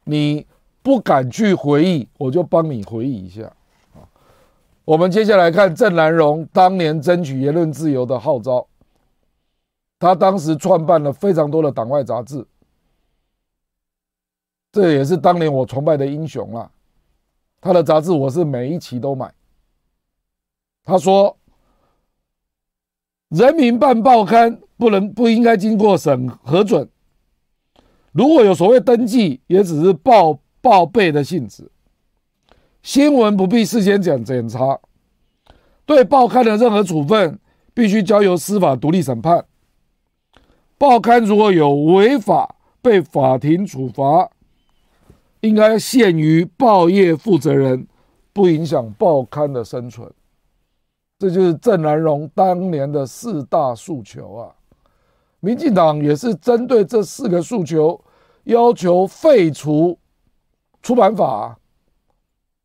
A: 你不敢去回忆，我就帮你回忆一下。我们接下来看郑南榕当年争取言论自由的号召。他当时创办了非常多的党外杂志，这也是当年我崇拜的英雄了。他的杂志我是每一期都买，他说：“人民办报刊不能不应该经过审核准，如果有所谓登记，也只是报报备的性质。新闻不必事先检检查，对报刊的任何处分必须交由司法独立审判。报刊如果有违法被法庭处罚，应该限于报业负责人，不影响报刊的生存。”这就是郑南榕当年的四大诉求啊！民进党也是针对这四个诉求，要求废除出版法，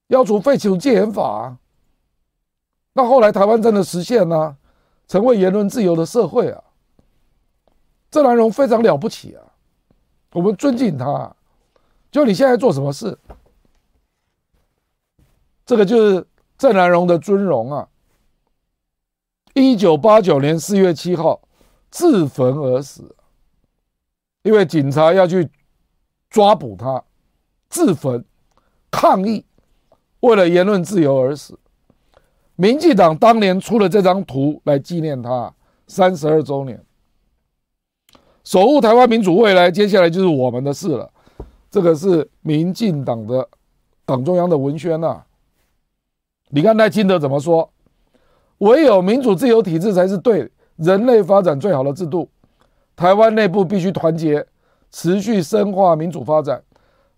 A: 要求废除戒严法。那后来台湾真的实现了，成为言论自由的社会啊！郑南榕非常了不起啊，我们尊敬他。就你现在做什么事？这个就是郑南榕的尊荣啊！一九八九年四月七号，自焚而死。因为警察要去抓捕他，自焚抗议，为了言论自由而死。民进党当年出了这张图来纪念他三十二周年。守护台湾民主未来，接下来就是我们的事了。这个是民进党的党中央的文宣呐。你看赖清德怎么说？唯有民主自由体制才是对人类发展最好的制度。台湾内部必须团结，持续深化民主发展，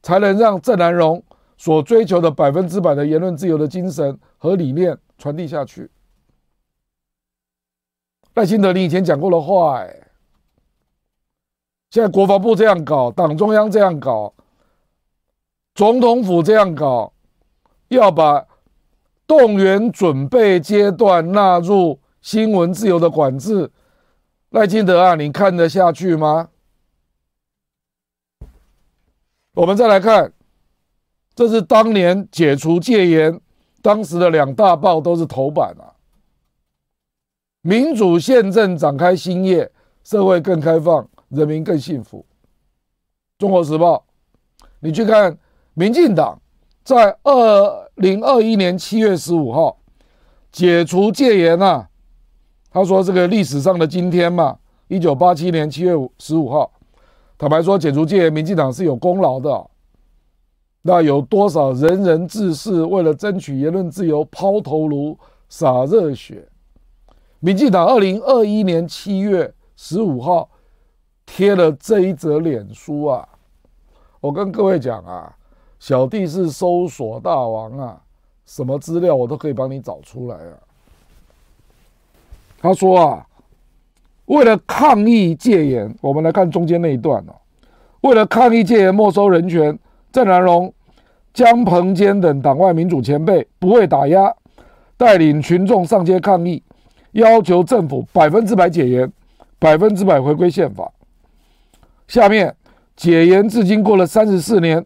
A: 才能让郑南榕所追求的百分之百的言论自由的精神和理念传递下去。赖清德，你以前讲过的话，哎，现在国防部这样搞，党中央这样搞，总统府这样搞，要把。动员准备阶段纳入新闻自由的管制，赖清德啊，你看得下去吗？我们再来看，这是当年解除戒严，当时的两大报都是头版啊。民主宪政展开新页，社会更开放，人民更幸福。中国时报，你去看民进党。在二零二一年七月十五号解除戒严啊，他说这个历史上的今天嘛，一九八七年七月十五号，坦白说解除戒严，民进党是有功劳的。那有多少仁人志士为了争取言论自由抛头颅洒热血？民进党二零二一年七月十五号贴了这一则脸书啊，我跟各位讲啊。小弟是搜索大王啊，什么资料我都可以帮你找出来啊。他说啊，为了抗议戒严，我们来看中间那一段哦。为了抗议戒严没收人权，郑南榕、江鹏坚等党外民主前辈不畏打压，带领群众上街抗议，要求政府百分之百解严，百分之百回归宪法。下面解严至今过了三十四年。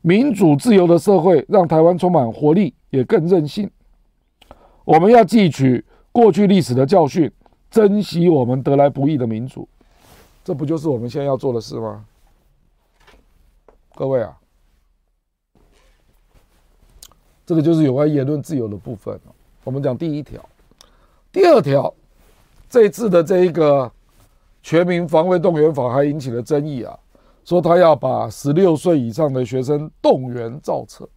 A: 民主自由的社会让台湾充满活力，也更任性。我们要汲取过去历史的教训，珍惜我们得来不易的民主。这不就是我们现在要做的事吗？各位啊，这个就是有关言论自由的部分。我们讲第一条，第二条，这次的这一个全民防卫动员法还引起了争议啊。说他要把十六岁以上的学生动员造册。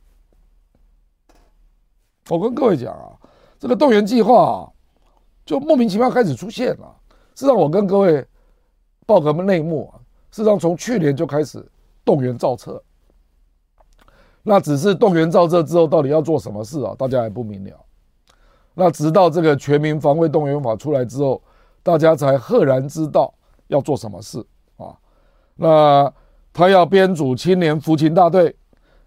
A: 我跟各位讲啊，这个动员计划啊，就莫名其妙开始出现了。事实上，我跟各位报个内幕啊，事实上从去年就开始动员造册。那只是动员造册之后，到底要做什么事啊？大家还不明了。那直到这个全民防卫动员法出来之后，大家才赫然知道要做什么事啊。那他要编组青年服勤大队，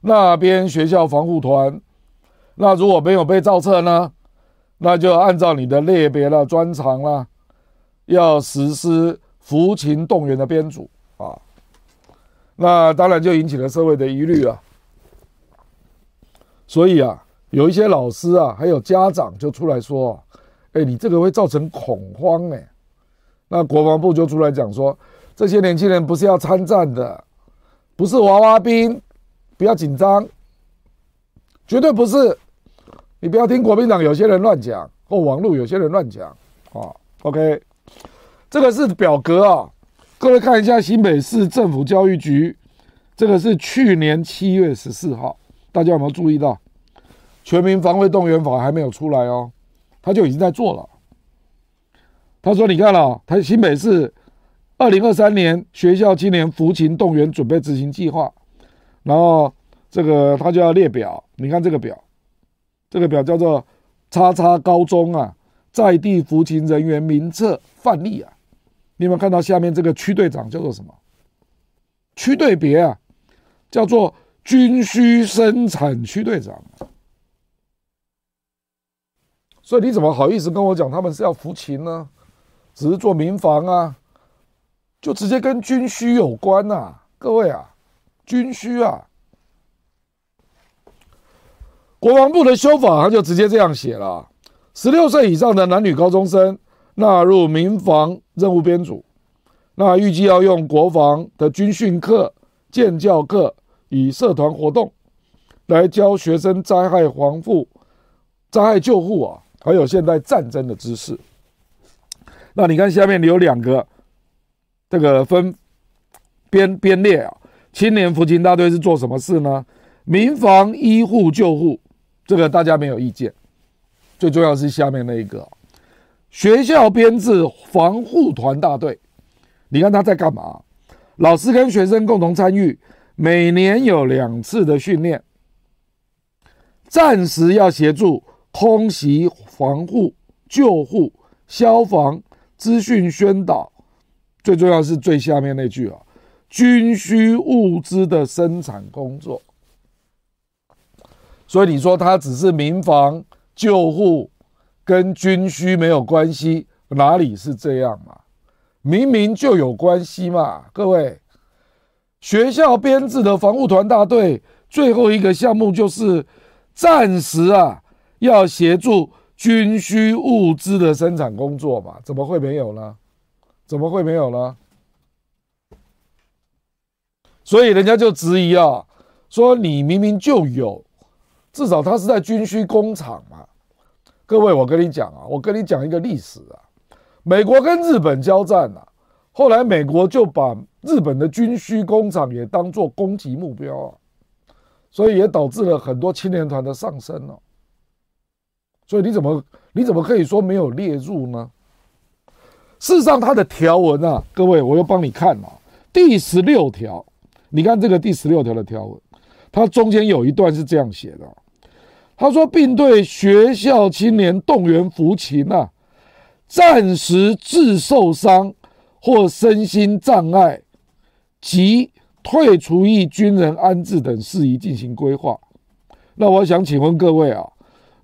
A: 那边学校防护团，那如果没有被造册呢，那就按照你的类别了、专长了，要实施服勤动员的编组啊。那当然就引起了社会的疑虑啊。所以啊，有一些老师啊，还有家长就出来说：“哎，你这个会造成恐慌哎。”那国防部就出来讲说：“这些年轻人不是要参战的。”不是娃娃兵，不要紧张，绝对不是。你不要听国民党有些人乱讲，或网络有些人乱讲啊。OK，这个是表格啊，各位看一下新北市政府教育局，这个是去年七月十四号，大家有没有注意到？全民防卫动员法还没有出来哦，他就已经在做了。他说：“你看了，他新北市二零二三年学校今年服勤动员准备执行计划，然后这个他就要列表，你看这个表，这个表叫做叉叉高中啊。”在地服勤人员名册范例啊，你有没有看到下面这个区队长叫做什么？区队别啊，叫做军需生产区队长。所以你怎么好意思跟我讲他们是要服勤呢？只是做民防啊，就直接跟军需有关呐、啊，各位啊，军需啊，国防部的修法他就直接这样写了。十六岁以上的男女高中生纳入民防任务编组，那预计要用国防的军训课、建教课与社团活动来教学生灾害防护、灾害救护啊，还有现代战争的知识。那你看下面有两个这个分编编列啊，青年服勤大队是做什么事呢？民防医护救护，这个大家没有意见。最重要是下面那一个，学校编制防护团大队，你看他在干嘛？老师跟学生共同参与，每年有两次的训练，暂时要协助空袭防护、救护、消防、资讯宣导，最重要是最下面那句啊，军需物资的生产工作。所以你说他只是民防？救护跟军需没有关系，哪里是这样嘛？明明就有关系嘛！各位，学校编制的防护团大队最后一个项目就是暂时啊，要协助军需物资的生产工作嘛？怎么会没有呢？怎么会没有呢？所以人家就质疑啊，说你明明就有。至少他是在军需工厂嘛，各位，我跟你讲啊，我跟你讲一个历史啊，美国跟日本交战啊，后来美国就把日本的军需工厂也当作攻击目标啊，所以也导致了很多青年团的上升了。所以你怎么你怎么可以说没有列入呢？事实上，它的条文啊，各位，我又帮你看了第十六条，你看这个第十六条的条文，它中间有一段是这样写的。他说，并对学校青年动员服勤啊，暂时致受伤或身心障碍及退出役军人安置等事宜进行规划。那我想请问各位啊，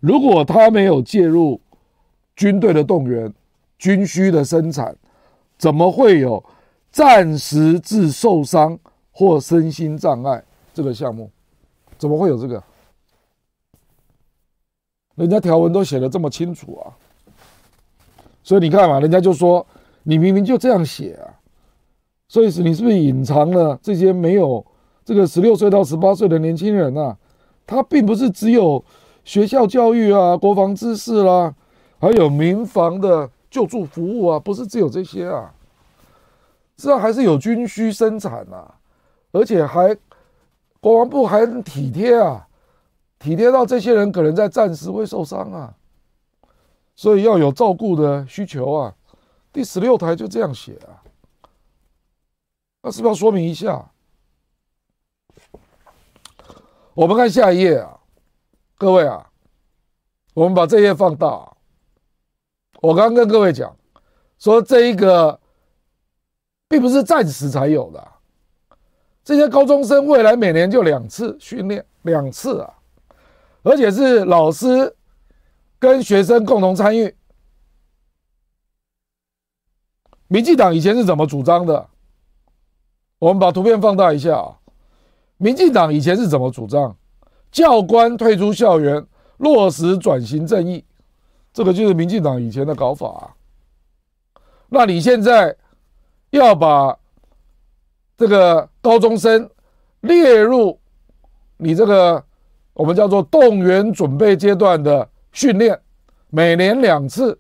A: 如果他没有介入军队的动员、军需的生产，怎么会有暂时致受伤或身心障碍这个项目？怎么会有这个？人家条文都写的这么清楚啊，所以你看嘛，人家就说你明明就这样写啊，所以是你是不是隐藏了这些没有这个十六岁到十八岁的年轻人啊？他并不是只有学校教育啊、国防知识啦，还有民防的救助服务啊，不是只有这些啊，这样还是有军需生产啊，而且还国防部还很体贴啊。体贴到这些人可能在战时会受伤啊，所以要有照顾的需求啊。第十六台就这样写啊，那是不是要说明一下？我们看下一页啊，各位啊，我们把这页放大。我刚刚跟各位讲说，这一个并不是战时才有的，这些高中生未来每年就两次训练，两次啊。而且是老师跟学生共同参与。民进党以前是怎么主张的？我们把图片放大一下啊。民进党以前是怎么主张？教官退出校园，落实转型正义，这个就是民进党以前的搞法啊。那你现在要把这个高中生列入你这个？我们叫做动员准备阶段的训练，每年两次，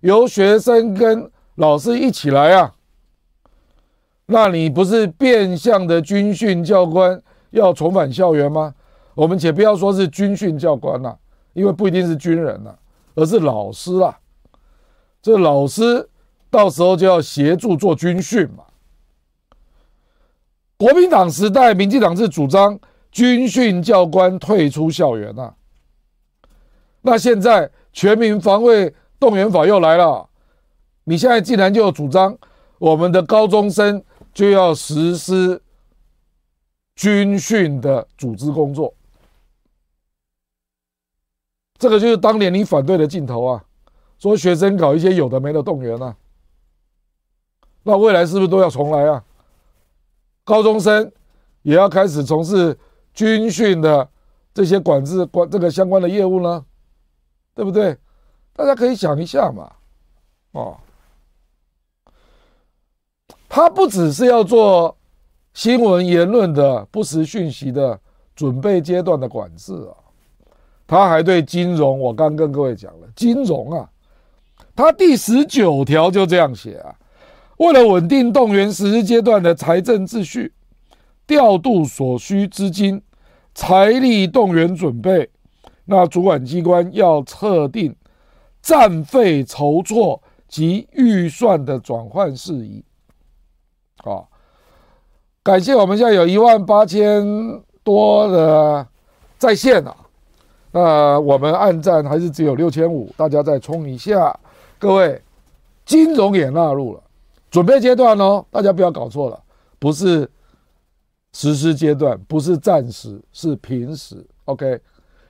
A: 由学生跟老师一起来啊。那你不是变相的军训教官要重返校园吗？我们且不要说是军训教官呐、啊，因为不一定是军人呐、啊，而是老师啊。这老师到时候就要协助做军训嘛。国民党时代，民进党是主张军训教官退出校园呐。那现在全民防卫动员法又来了，你现在竟然就主张我们的高中生。就要实施军训的组织工作，这个就是当年你反对的镜头啊！说学生搞一些有的没的动员啊，那未来是不是都要重来啊？高中生也要开始从事军训的这些管制管这个相关的业务呢？对不对？大家可以想一下嘛，哦。他不只是要做新闻言论的不实讯息的准备阶段的管制啊，他还对金融，我刚跟各位讲了，金融啊，他第十九条就这样写啊，为了稳定动员实施阶段的财政秩序，调度所需资金，财力动员准备，那主管机关要测定战费筹措及预算的转换事宜。啊，感谢我们现在有一万八千多的在线啊，那我们按赞还是只有六千五，大家再冲一下。各位，金融也纳入了准备阶段哦，大家不要搞错了，不是实施阶段，不是战时，是平时。OK，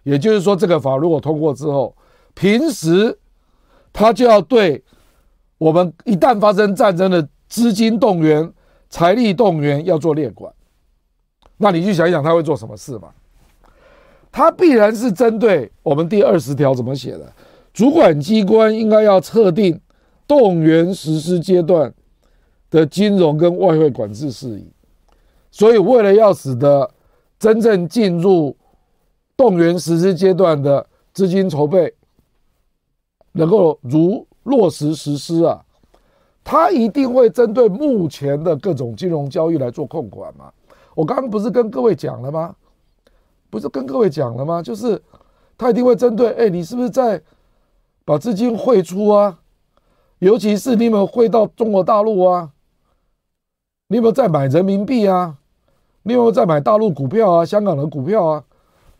A: 也就是说，这个法如果通过之后，平时他就要对我们一旦发生战争的资金动员。财力动员要做列管，那你去想一想他会做什么事嘛？他必然是针对我们第二十条怎么写的，主管机关应该要测定动员实施阶段的金融跟外汇管制事宜，所以为了要使得真正进入动员实施阶段的资金筹备能够如落实实施啊。他一定会针对目前的各种金融交易来做控管嘛？我刚刚不是跟各位讲了吗？不是跟各位讲了吗？就是他一定会针对，哎，你是不是在把资金汇出啊？尤其是你有没有汇到中国大陆啊？你有没有在买人民币啊？你有没有在买大陆股票啊？香港的股票啊？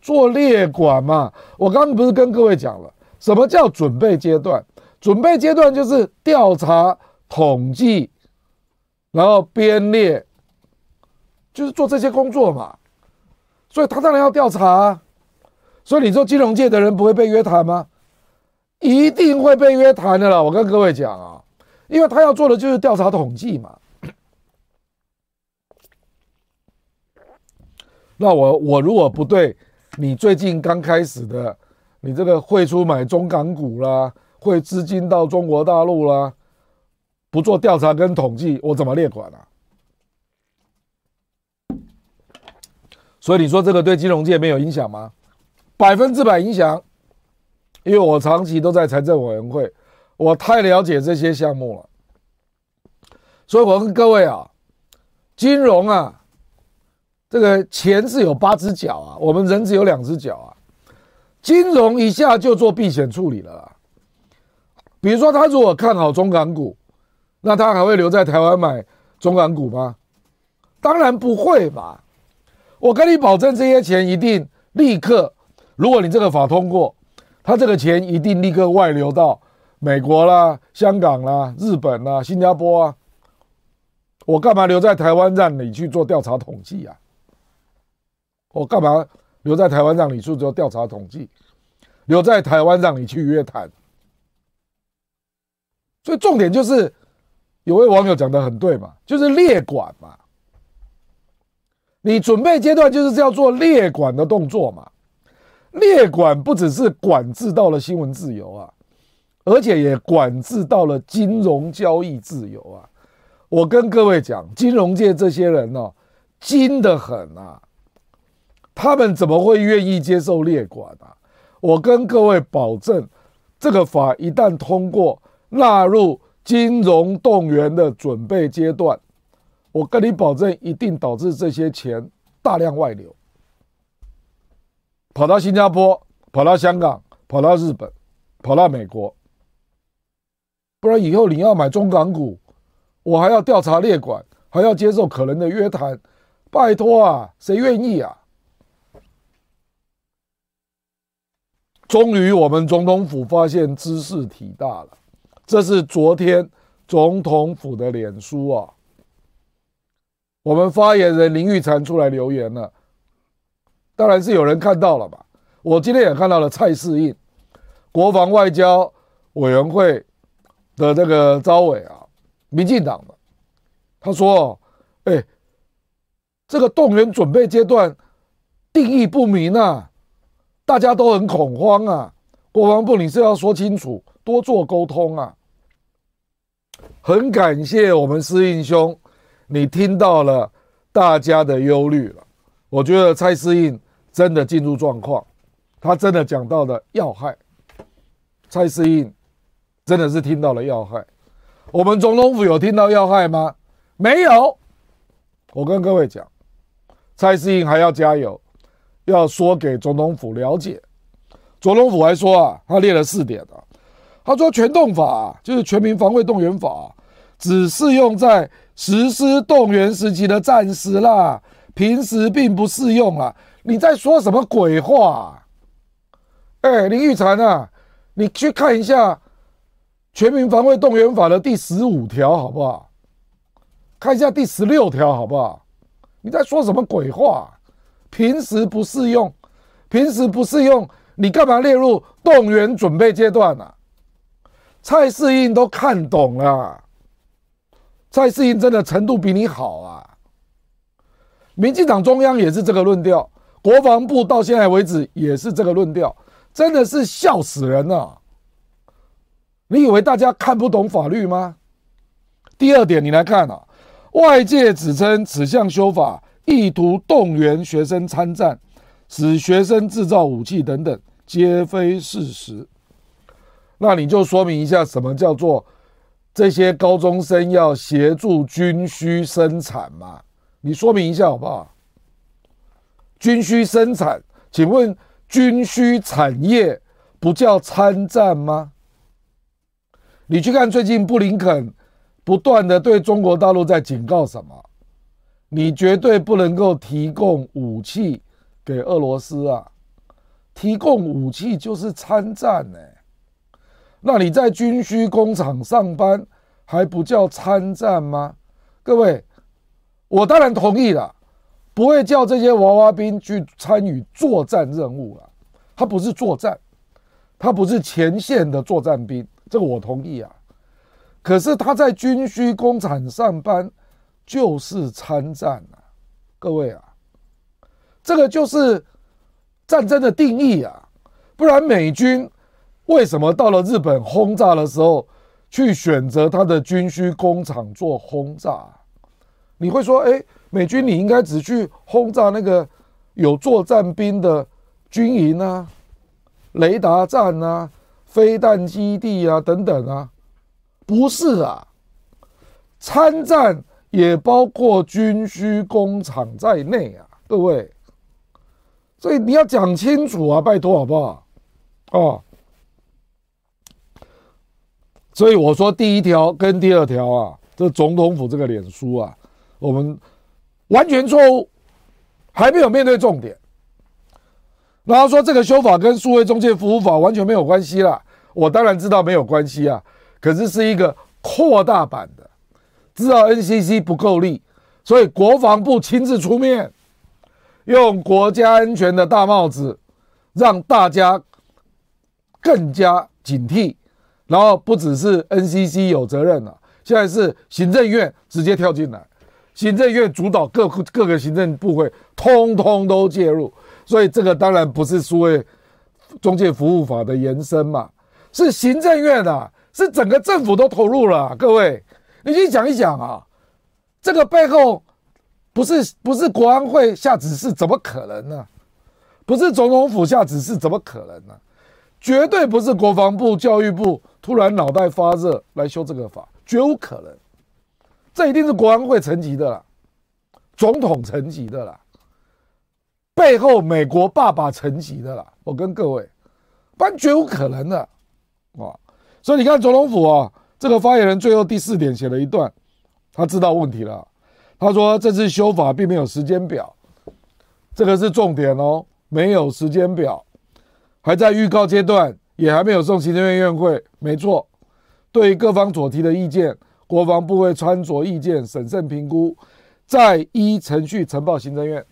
A: 做列管嘛？我刚刚不是跟各位讲了，什么叫准备阶段？准备阶段就是调查。统计，然后编列，就是做这些工作嘛，所以他当然要调查啊。所以你说金融界的人不会被约谈吗？一定会被约谈的啦。我跟各位讲啊，因为他要做的就是调查统计嘛。那我我如果不对你最近刚开始的，你这个汇出买中港股啦，汇资金到中国大陆啦。不做调查跟统计，我怎么列管啊？所以你说这个对金融界没有影响吗？百分之百影响，因为我长期都在财政委员会，我太了解这些项目了。所以我跟各位啊，金融啊，这个钱是有八只脚啊，我们人只有两只脚啊。金融一下就做避险处理了。比如说，他如果看好中港股。那他还会留在台湾买中港股吗？当然不会吧！我跟你保证，这些钱一定立刻，如果你这个法通过，他这个钱一定立刻外流到美国啦、香港啦、日本啦、新加坡啊。我干嘛留在台湾让你去做调查统计啊？我干嘛留在台湾让你去做调查统计？留在台湾让你去约谈？所以重点就是。有位网友讲得很对嘛，就是列管嘛。你准备阶段就是要做列管的动作嘛。列管不只是管制到了新闻自由啊，而且也管制到了金融交易自由啊。我跟各位讲，金融界这些人、哦，精得很啊，他们怎么会愿意接受列管啊？我跟各位保证，这个法一旦通过，纳入金融动员的准备阶段，我跟你保证，一定导致这些钱大量外流，跑到新加坡，跑到香港，跑到日本，跑到美国。不然以后你要买中港股，我还要调查列管，还要接受可能的约谈，拜托啊，谁愿意啊？终于，我们总统府发现兹事体大了。这是昨天总统府的脸书啊，我们发言人林玉婵出来留言了。当然是有人看到了吧？我今天也看到了蔡适应，国防外交委员会的这个招委啊，民进党的，他说：“哎，这个动员准备阶段定义不明啊。”大家都很恐慌啊！国防部，你是要说清楚，多做沟通啊！很感谢我们适应兄，你听到了大家的忧虑了。我觉得蔡司应真的进入状况，他真的讲到了要害。蔡司应真的是听到了要害。我们总统府有听到要害吗？没有。我跟各位讲，蔡司应还要加油。要说给总统府了解，总统府还说啊，他列了四点啊，他说全动法就是全民防卫动员法，只适用在实施动员时期的战时啦，平时并不适用啊。你在说什么鬼话？哎，林玉婵啊，你去看一下全民防卫动员法的第十五条好不好？看一下第十六条好不好？你在说什么鬼话？平时不适用，平时不适用，你干嘛列入动员准备阶段呢、啊？蔡适应都看懂了，蔡适应真的程度比你好啊！民进党中央也是这个论调，国防部到现在为止也是这个论调，真的是笑死人了！你以为大家看不懂法律吗？第二点，你来看啊，外界指称此项修法。意图动员学生参战，使学生制造武器等等，皆非事实。那你就说明一下，什么叫做这些高中生要协助军需生产嘛？你说明一下好不好？军需生产，请问军需产业不叫参战吗？你去看最近布林肯不断的对中国大陆在警告什么？你绝对不能够提供武器给俄罗斯啊！提供武器就是参战呢。那你在军需工厂上班还不叫参战吗？各位，我当然同意了，不会叫这些娃娃兵去参与作战任务了。他不是作战，他不是前线的作战兵，这个我同意啊。可是他在军需工厂上班。就是参战啊，各位啊，这个就是战争的定义啊，不然美军为什么到了日本轰炸的时候，去选择他的军需工厂做轰炸？你会说，哎，美军你应该只去轰炸那个有作战兵的军营啊、雷达站啊、飞弹基地啊等等啊？不是啊，参战。也包括军需工厂在内啊，各位，所以你要讲清楚啊，拜托好不好？哦，所以我说第一条跟第二条啊，这总统府这个脸书啊，我们完全错误，还没有面对重点。然后说这个修法跟数位中介服务法完全没有关系啦，我当然知道没有关系啊，可是是一个扩大版的。知道 NCC 不够力，所以国防部亲自出面，用国家安全的大帽子，让大家更加警惕。然后不只是 NCC 有责任了，现在是行政院直接跳进来，行政院主导各各个行政部会，通通都介入。所以这个当然不是所谓中介服务法的延伸嘛，是行政院啊，是整个政府都投入了，各位。你去讲一讲啊，这个背后不是不是国安会下指示，怎么可能呢？不是总统府下指示，怎么可能呢？绝对不是国防部、教育部突然脑袋发热来修这个法，绝无可能。这一定是国安会层级的啦，总统层级的啦，背后美国爸爸层级的啦。我跟各位，不然绝无可能的啊！所以你看总统府啊，这个发言人最后第四点写了一段，他知道问题了。他说这次修法并没有时间表，这个是重点哦，没有时间表。还在预告阶段，也还没有送行政院院会。没错，对于各方所提的意见，国防部会穿着意见，审慎评估，再依程序呈报行政院。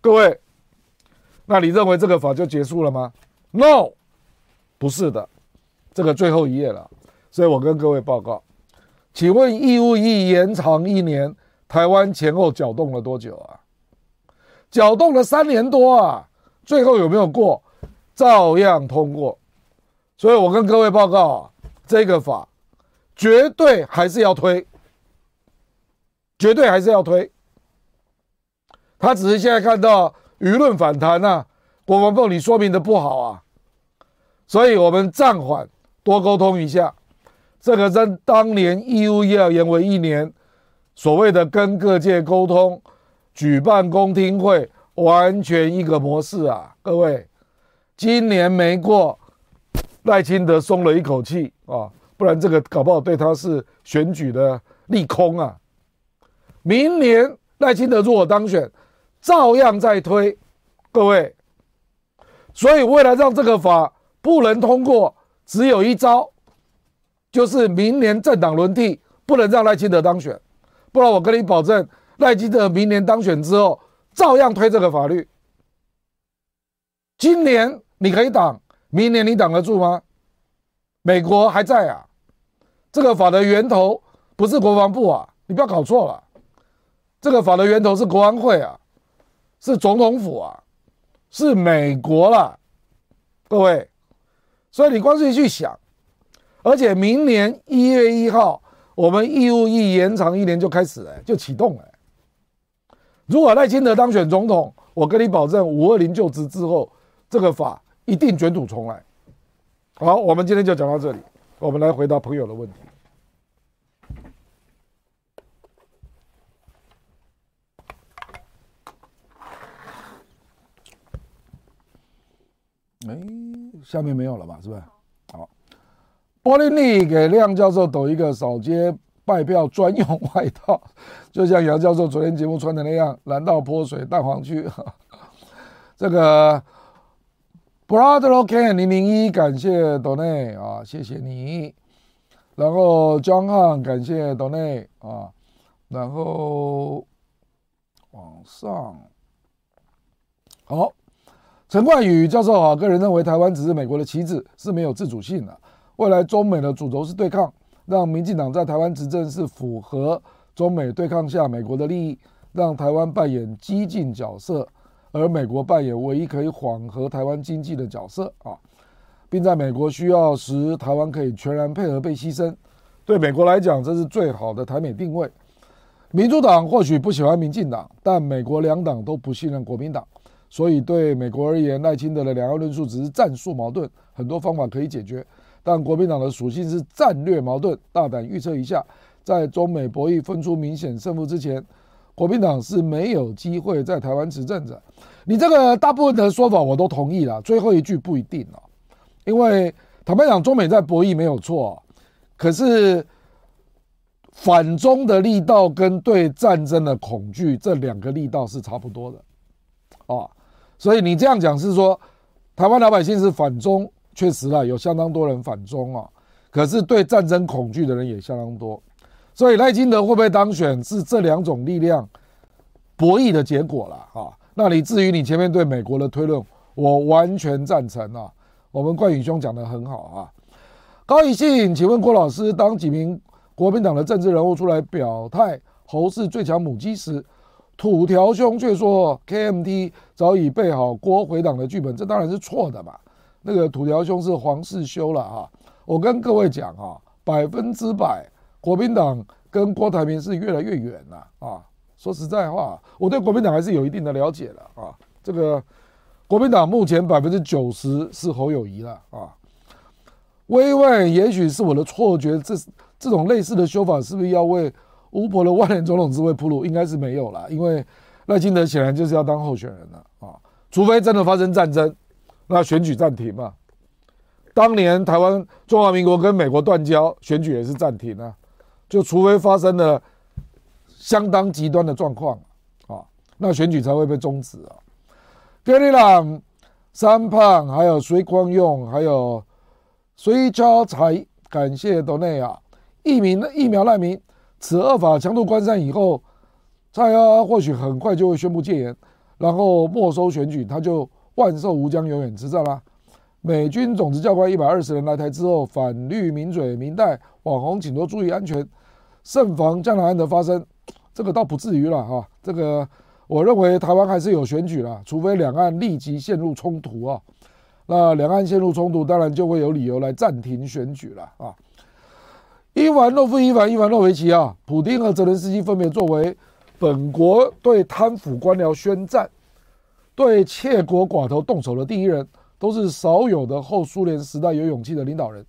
A: 各位，那你认为这个法就结束了吗？No，不是的，这个最后一页了。所以我跟各位报告，请问义务役延长一年，台湾前后搅动了多久啊？搅动了三年多啊，最后有没有过？照样通过，所以我跟各位报告，这个法绝对还是要推，绝对还是要推。他只是现在看到舆论反弹啊，国防部你说明的不好啊，所以我们暂缓，多沟通一下。这个跟当年义务役要延为一年，所谓的跟各界沟通、举办公听会，完全一个模式啊，各位。今年没过，赖清德松了一口气啊，不然这个搞不好对他是选举的利空啊。明年赖清德如果当选，照样再推，各位。所以为了让这个法不能通过，只有一招，就是明年政党轮替，不能让赖清德当选，不然我跟你保证，赖清德明年当选之后，照样推这个法律。今年。你可以挡，明年你挡得住吗？美国还在啊，这个法的源头不是国防部啊，你不要搞错了，这个法的源头是国安会啊，是总统府啊，是美国啦，各位，所以你光是去想，而且明年一月一号，我们义务役延长一年就开始了，就启动了。如果赖清德当选总统，我跟你保证，五二零就职之后，这个法。一定卷土重来。好，我们今天就讲到这里。我们来回答朋友的问题。哎，下面没有了吧？是不是？好，波利尼给亮教授抖一个扫街拜票专用外套，就像杨教授昨天节目穿的那样，蓝到泼水蛋黄区。这个。Brother OK 零零一，感谢 Donate 啊，谢谢你。然后 John Han 感谢 Donate 啊，然后往上好，陈冠宇教授啊，个人认为台湾只是美国的棋子，是没有自主性的。未来中美的主轴是对抗，让民进党在台湾执政是符合中美对抗下美国的利益，让台湾扮演激进角色。而美国扮演唯一可以缓和台湾经济的角色啊，并在美国需要时，台湾可以全然配合被牺牲。对美国来讲，这是最好的台美定位。民主党或许不喜欢民进党，但美国两党都不信任国民党，所以对美国而言，赖清德的两岸论述只是战术矛盾，很多方法可以解决。但国民党的属性是战略矛盾。大胆预测一下，在中美博弈分出明显胜负之前。国民党是没有机会在台湾执政的，你这个大部分的说法我都同意了，最后一句不一定哦，因为坦白讲，中美在博弈没有错，可是反中的力道跟对战争的恐惧这两个力道是差不多的，啊，所以你这样讲是说，台湾老百姓是反中，确实啦，有相当多人反中啊，可是对战争恐惧的人也相当多。所以赖清德会不会当选，是这两种力量博弈的结果了啊。那你至于你前面对美国的推论，我完全赞成啊。我们冠宇兄讲得很好啊。高以信，请问郭老师，当几名国民党的政治人物出来表态侯是最强母鸡时，土条兄却说 KMT 早已备好郭回党的剧本，这当然是错的嘛。那个土条兄是黄世修了啊。我跟各位讲啊，百分之百。国民党跟郭台铭是越来越远了啊！说实在话，我对国民党还是有一定的了解的啊。这个国民党目前百分之九十是侯友谊了啊。我以为也许是我的错觉，这这种类似的修法是不是要为巫婆的万年总统之位铺路？应该是没有啦，因为赖清德显然就是要当候选人了啊，除非真的发生战争，那选举暂停嘛。当年台湾中华民国跟美国断交，选举也是暂停啊，就除非发生了相当极端的状况啊，那选举才会被终止啊。格里朗、三胖，还有隋光用，还有隋超才，感谢多内啊。疫民疫苗难民，此恶法强度关山以后，蔡阿或许很快就会宣布戒严，然后没收选举，他就万寿无疆，永远执政啦。美军种子教官一百二十人来台之后，反绿、名嘴、民代、网红，请多注意安全，慎防江南案的发生。这个倒不至于了哈。这个我认为台湾还是有选举了，除非两岸立即陷入冲突啊。那两岸陷入冲突，当然就会有理由来暂停选举了啊。伊凡诺夫、伊凡、伊凡诺维奇啊，普丁和泽连斯基分别作为本国对贪腐官僚宣战、对窃国寡头动手的第一人。都是少有的后苏联时代有勇气的领导人，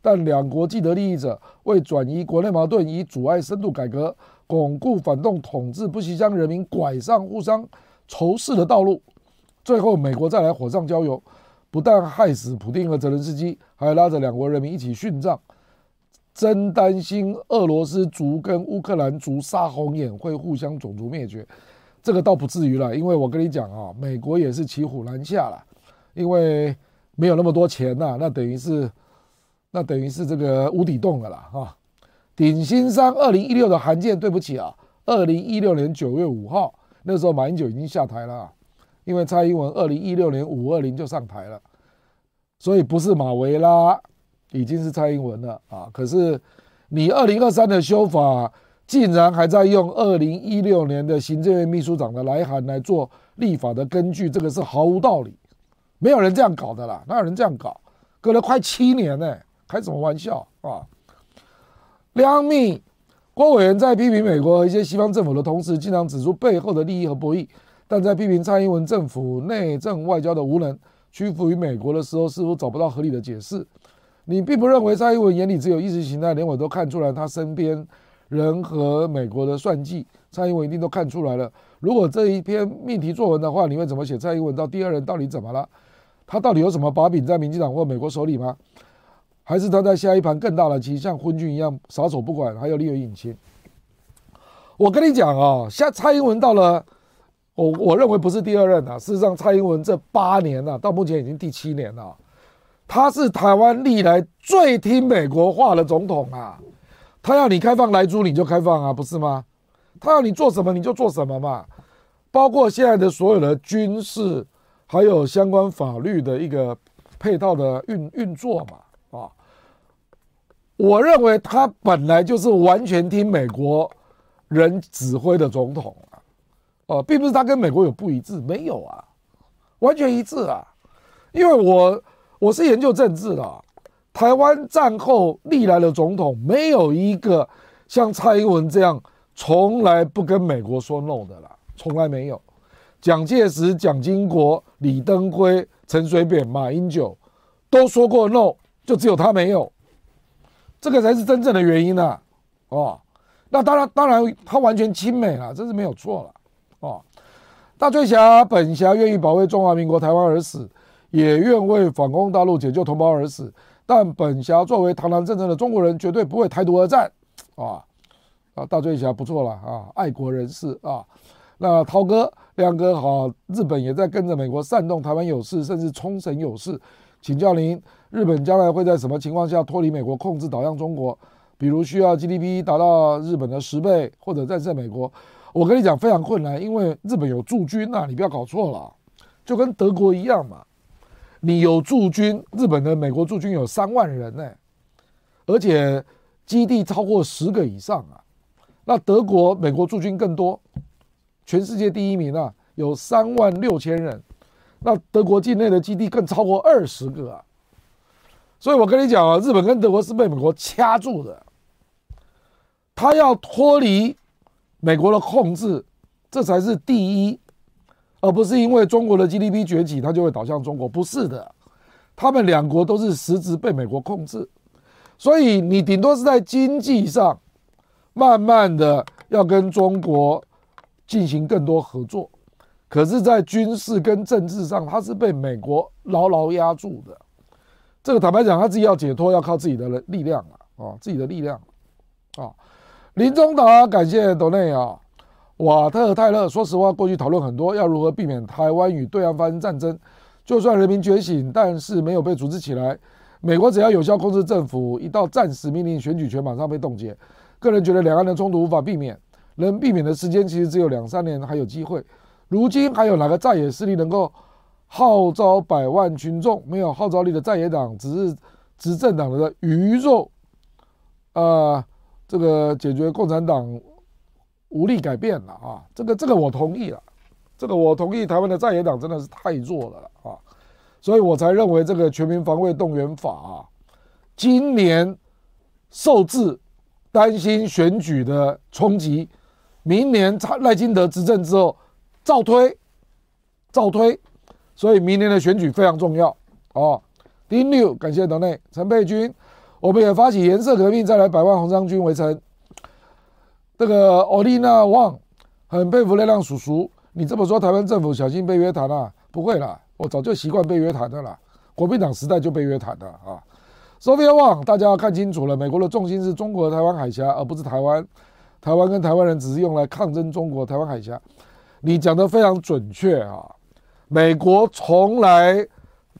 A: 但两国既得利益者为转移国内矛盾，以阻碍深度改革、巩固反动统治，不惜将人民拐上互相仇视的道路。最后，美国再来火上浇油，不但害死普丁和泽连斯基，还拉着两国人民一起殉葬。真担心俄罗斯族跟乌克兰族杀红眼会互相种族灭绝，这个倒不至于了，因为我跟你讲啊，美国也是骑虎难下了。因为没有那么多钱呐、那等于是，那等于是这个无底洞了啦哈。顶新三二零一六的函件，对不起啊，二零一六年九月五号那时候马英九已经下台了，因为蔡英文二零一六年五二零就上台了，所以不是马维拉，已经是蔡英文了啊。可是你二零二三的修法，竟然还在用二零一六年的行政院秘书长的来函来做立法的根据，这个是毫无道理。没有人这样搞的啦，哪有人这样搞？隔了快七年呢、开什么玩笑啊？两米郭委员在批评美国和一些西方政府的同时，经常指出背后的利益和博弈，但在批评蔡英文政府内政外交的无能、屈服于美国的时候，似乎找不到合理的解释。你并不认为蔡英文眼里只有意识形态，连我都看出来他身边人和美国的算计，蔡英文一定都看出来了。如果这一篇命题作文的话，你会怎么写？蔡英文到第二任到底怎么了？他到底有什么把柄在民进党或美国手里吗？还是他在下一盘更大的棋，像昏君一样撒手不管，还有另有隐情？我跟你讲啊，像蔡英文到了，我我认为不是第二任啊。事实上，蔡英文这八年啊，到目前已经第七年了，他是台湾历来最听美国话的总统啊。他要你开放莱猪，你就开放啊，不是吗？他要你做什么，你就做什么嘛。包括现在的所有的军事。还有相关法律的一个配套的运运作嘛，啊，我认为他本来就是完全听美国人指挥的总统啊，哦，并不是他跟美国有不一致，没有啊，完全一致啊，因为我我是研究政治的，台湾战后历来的总统没有一个像蔡英文这样从来不跟美国说 no 的啦，从来没有。蒋介石、蒋经国、李登辉、陈水扁、马英九都说过 no，就只有他没有，这个才是真正的原因呐！哦，那当然，当然他完全亲美了，这是没有错了。哦，大醉侠本侠愿意保卫中华民国台湾而死，也愿为反攻大陆、解救同胞而死，但本侠作为堂堂正正的中国人，绝对不会台独而战。啊啊，大醉侠不错了啊，爱国人士啊。那涛哥、亮哥好，日本也在跟着美国煽动台湾有事，甚至冲绳有事。请教您，日本将来会在什么情况下脱离美国控制，导向中国？比如需要 GDP 达到日本的十倍，或者战胜美国？我跟你讲，非常困难，因为日本有驻军呐、你不要搞错了，就跟德国一样嘛。你有驻军，日本的美国驻军有三万人呢、而且基地超过十个以上啊。那德国、美国驻军更多。全世界第一名啊，有三万六千人，那德国境内的基地更超过二十个啊，所以我跟你讲啊，日本跟德国是被美国掐住的，他要脱离美国的控制，这才是第一，而不是因为中国的 GDP 崛起，它就会倒向中国，不是的，他们两国都是实质被美国控制，所以你顶多是在经济上慢慢的要跟中国进行更多合作，可是，在军事跟政治上，它是被美国牢牢压住的。这个坦白讲，他自己要解脱，要靠自己的力量啊，自己的力量啊。林中达，感谢斗内啊。瓦特泰勒，说实话，过去讨论很多，要如何避免台湾与对岸发生战争。就算人民觉醒，但是没有被组织起来。美国只要有效控制政府，一到战时命令，选举权马上被冻结。个人觉得两岸的冲突无法避免，能避免的时间其实只有两三年，还有机会。如今还有哪个在野势力能够号召百万群众？没有号召力的在野党，只是执政党的鱼肉。呃，这个解决共产党。无力改变了啊！这个这个我同意了，这个我同意。台湾的在野党真的是太弱了啊，所以我才认为这个全民防卫动员法啊，今年受制，担心选举的冲击，明年赖金德执政之后照推，照推，所以明年的选举非常重要哦。丁六，感谢党内陈佩君，我们也发起颜色革命，再来百万红衫军围城。这个奥利娜旺很佩服亮亮叔叔，你这么说，台湾政府小心被约谈啊？不会啦，我早就习惯被约谈的啦。国民党时代就被约谈的啊。Sophia Wang，大家要看清楚了，美国的重心是中国的台湾海峡，而不是台湾。台湾跟台湾人只是用来抗争中国台湾海峡。你讲的非常准确啊，美国从来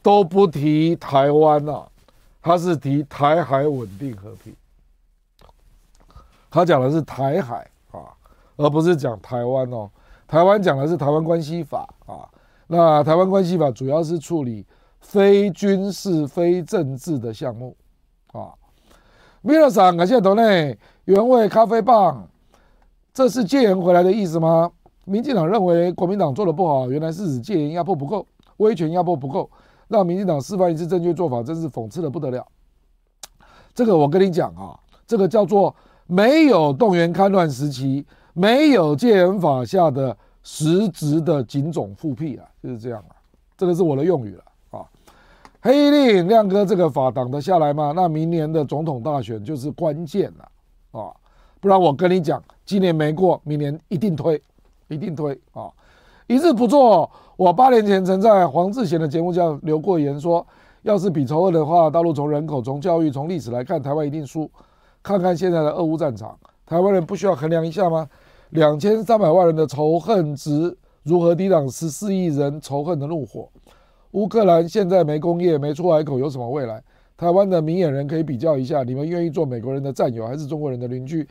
A: 都不提台湾啊，他是提台海稳定和平。他讲的是台海啊，而不是讲台湾哦。台湾讲的是台湾关系法啊。那台湾关系法主要是处理非军事、非政治的项目啊。米勒桑，感谢斗内原味咖啡棒，这是戒严回来的意思吗？民进党认为国民党做的不好，原来是指戒严压迫不够，威权压迫不够，让民进党示范一次正确做法，真是讽刺的不得了。这个我跟你讲啊，这个叫做。没有动员戡乱时期，没有戒严法下的实质的警总复辟啊，就是这样啊，这个是我的用语了啊。黑令亮哥，这个法挡得下来吗？那明年的总统大选就是关键了啊，不然我跟你讲，今年没过，明年一定推，一定推啊。一日不做，我八年前曾在黄志贤的节目叫留过言说，要是比仇恨的话，大陆从人口、从教育、从历史来看，台湾一定输。看看现在的俄乌战场，台湾人不需要衡量一下吗？两千三百万人的仇恨值如何抵挡十四亿人仇恨的怒火？乌克兰现在没工业、没出海口，有什么未来？台湾的明眼人可以比较一下，你们愿意做美国人的战友还是中国人的邻居？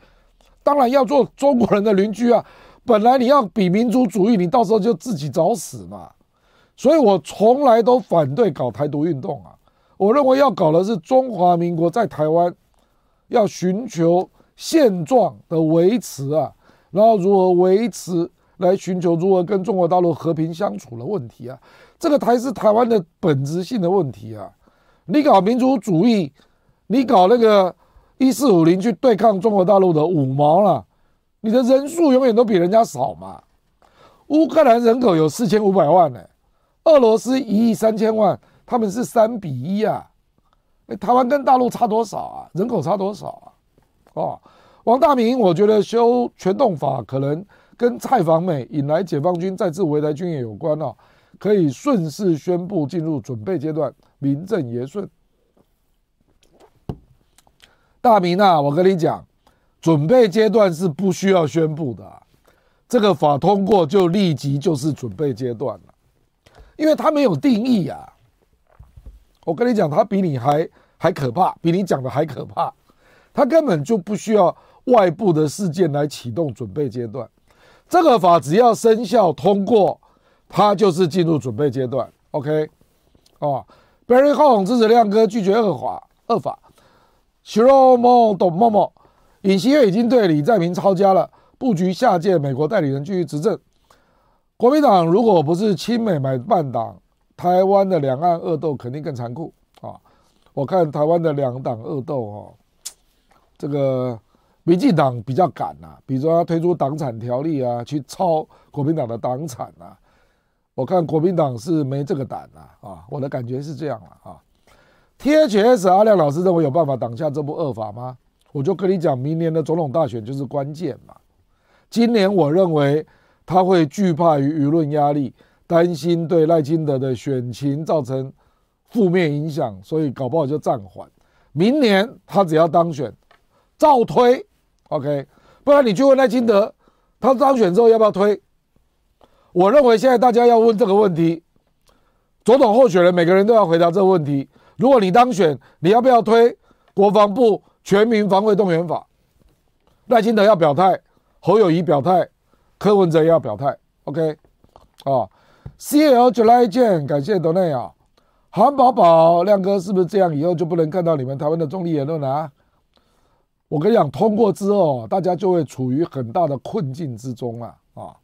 A: 当然要做中国人的邻居啊！本来你要比民族主义，你到时候就自己找死嘛！所以我从来都反对搞台独运动啊！我认为要搞的是中华民国在台湾。要寻求现状的维持啊，然后如何维持，来寻求如何跟中国大陆和平相处的问题啊，这个才是台湾的本质性的问题啊！你搞民族主义，你搞那个一四五零去对抗中国大陆的五毛了，你的人数永远都比人家少嘛。乌克兰人口有四千五百万呢，俄罗斯一亿三千万，他们是三比一啊。台湾跟大陆差多少啊？人口差多少啊？哦，王大明，我觉得修全动法可能跟蔡访美引来解放军再次围台军演有关哦，可以顺势宣布进入准备阶段，名正言顺。大明啊，我跟你讲，准备阶段是不需要宣布的，这个法通过就立即就是准备阶段了，因为它没有定义啊。我跟你讲，他比你还还可怕，比你讲的还可怕。他根本就不需要外部的事件来启动准备阶段。这个法只要生效通过，它就是进入准备阶段。OK，哦，Barry Hong 支持亮哥拒绝恶法，恶法。Shiromo 董默默，尹锡悦已经对李在明抄家了，布局下届美国代理人继续执政。国民党如果不是亲美买办党。台湾的两岸恶斗肯定更残酷啊！我看台湾的两党恶斗哦，这个民进党比较敢呐，比如说他推出党产条例啊，去抄国民党的党产啊。我看国民党是没这个胆呐啊！我的感觉是这样了啊。THS 阿亮老师认为有办法挡下这部恶法吗？我就跟你讲，明年的总统大选就是关键嘛。今年我认为他会惧怕于舆论压力，担心对赖清德的选情造成负面影响，所以搞不好就暂缓。明年他只要当选，照推，OK。不然你去问赖清德，他当选之后要不要推？我认为现在大家要问这个问题，总统候选人每个人都要回答这个问题。如果你当选，你要不要推国防部全民防卫动员法？赖清德要表态，侯友宜表态，柯文哲要表态。OK，啊，CL July 见，感谢 d o n a 啊，韩宝宝亮哥是不是这样？以后就不能看到你们台湾的中立言论了啊？我跟你讲，通过之后，大家就会处于很大的困境之中了啊。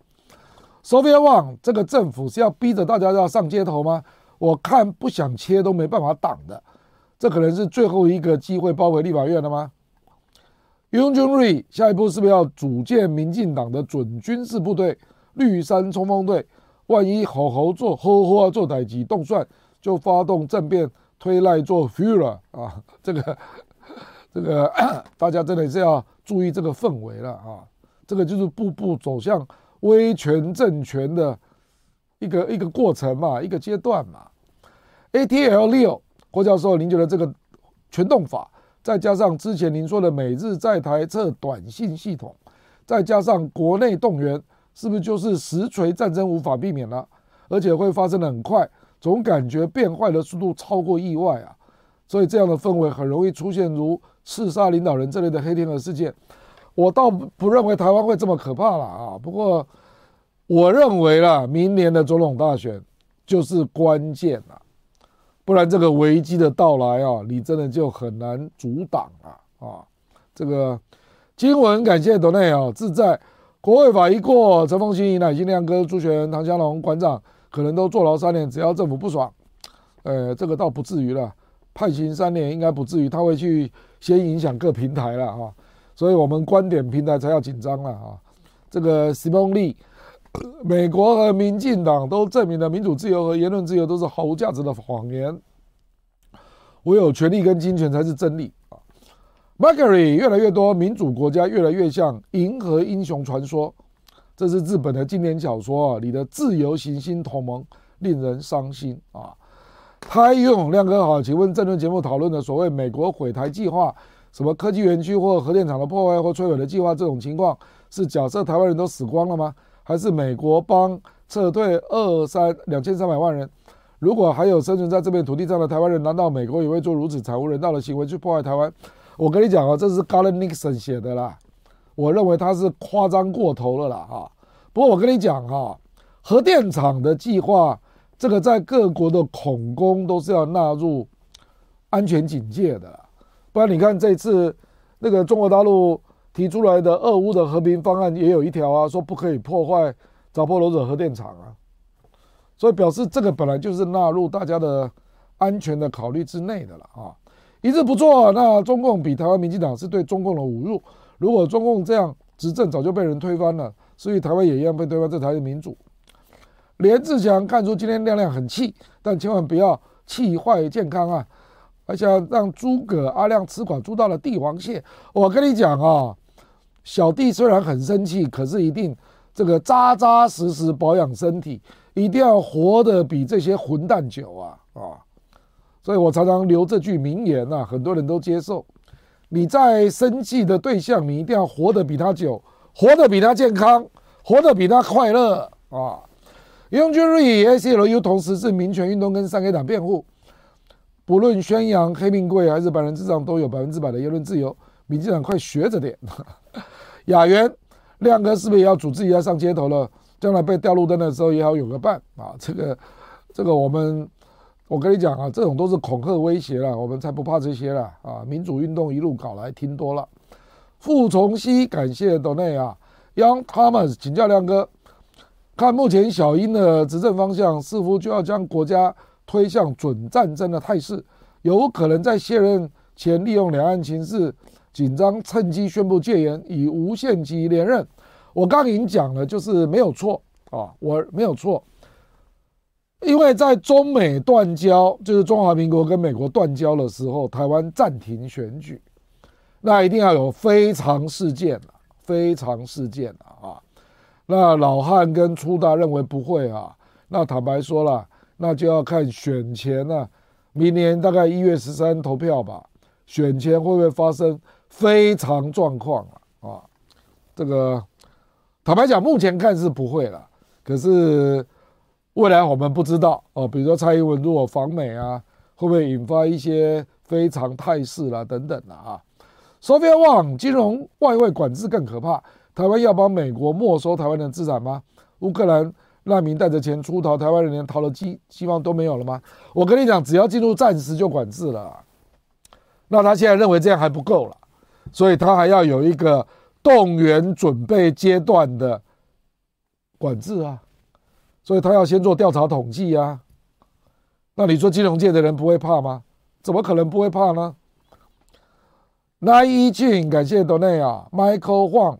A: Sophia Wang，这个政府是要逼着大家要上街头吗？我看不想切都没办法挡的，这可能是最后一个机会包围立法院了吗？雍君瑞，下一步是不是要组建民进党的准军事部队绿山冲锋队？万一好好做，好好做代志动算，就发动政变推赖做 f u r e r 啊！这个这个 大家真的是要注意这个氛围了啊！这个就是步步走向威权政权的一个一个过程嘛，一个阶段嘛。ATL 六，郭教授，您觉得这个全动法，再加上之前您说的美日在台测短信系统，再加上国内动员，是不是就是实锤战争无法避免了？而且会发生的很快，总感觉变坏的速度超过意外啊！所以这样的氛围很容易出现如刺杀领导人这类的黑天鹅事件。我倒不认为台湾会这么可怕了啊！不过我认为啦，明年的总统大选就是关键了。不然这个危机的到来啊，你真的就很难阻挡了啊！这个经文感谢董内啊，自在国会法一过，陈凤馨、乃金亮哥、朱权、唐湘龙馆长可能都坐牢三年，只要政府不爽，呃，这个倒不至于了，判刑三年应该不至于，他会去先影响各平台了啊，所以我们观点平台才要紧张了啊！这个 Simon Lee。美国和民进党都证明了民主自由和言论自由都是毫无价值的谎言，唯有权力跟金钱才是真理！Mercury 越来越多民主国家越来越像银河英雄传说，这是日本的经典小说啊里的自由行星同盟，令人伤心啊！台用亮哥好，请问政论节目讨论的所谓美国毁台计划，什么科技园区或核电厂的破坏或摧毁的计划，这种情况是假设台湾人都死光了吗？还是美国帮撤退二三两千三百万人？如果还有生存在这片土地上的台湾人，难道美国也会做如此惨无人道的行为去破坏台湾？我跟你讲啊，这是 Garland Nixon 写的啦，我认为他是夸张过头了啦啊！不过我跟你讲哈，核电厂的计划，这个在各国的恐攻都是要纳入安全警戒的，不然你看这次那个中国大陆。提出来的俄乌的和平方案也有一条啊，说不可以破坏扎波罗热核电厂啊，所以表示这个本来就是纳入大家的安全的考虑之内的了啊。一致不做，那中共比台湾民进党是对中共的侮辱。如果中共这样执政，早就被人推翻了，所以台湾也一样被推翻，这才是民主。连志强看出今天亮亮很气，但千万不要气坏健康啊！而且让诸葛阿亮吃垮猪大的帝王蟹，我跟你讲啊。小弟虽然很生气，可是一定这个扎扎实实保养身体，一定要活得比这些混蛋久啊啊！所以我常常留这句名言、啊，很多人都接受。你在生气的对象，你一定要活得比他久，活得比他健康，活得比他快乐啊！雍君瑞 ACLU 同时是民权运动跟三 K 党辩护，不论宣扬黑命贵还是白人至上，都有百分之百的言论自由。民进党快学着点。雅媛，亮哥是不是也要组织一下上街头了？将来被吊路灯的时候也好有个伴啊！这个，这个我们，我跟你讲啊，这种都是恐吓威胁了，我们才不怕这些了啊！民主运动一路搞来，听多了。傅崇熙，感谢斗内啊，Young Thomas 请教亮哥，看目前小英的执政方向，似乎就要将国家推向准战争的态势，有可能在卸任前利用两岸情势。紧张，趁机宣布戒严，以无限期连任。我刚已经讲了，就是没有错啊，我没有错。因为在中美断交，就是中华民国跟美国断交的时候，台湾暂停选举，那一定要有非常事件，非常事件啊！那老汉跟初大认为不会啊，那坦白说了，那就要看选前呢、啊，明年大概一月十三投票吧，选前会不会发生非常状况啊？啊，这个坦白讲，目前看是不会了，可是。未来我们不知道哦，比如说蔡英文如果访美啊，会不会引发一些非常态势啦等等的啊？Sophia Wang，金融外汇管制更可怕，台湾要帮美国没收台湾的资产吗？乌克兰难民带着钱出逃，台湾人连逃的机希望都没有了吗？我跟你讲，只要进入战时就管制了，那他现在认为这样还不够了，所以他还要有一个动员准备阶段的管制啊。所以他要先做调查统计呀，那你说金融界的人不会怕吗？怎么可能不会怕呢？那一俊，感谢斗内啊，Michael Huang，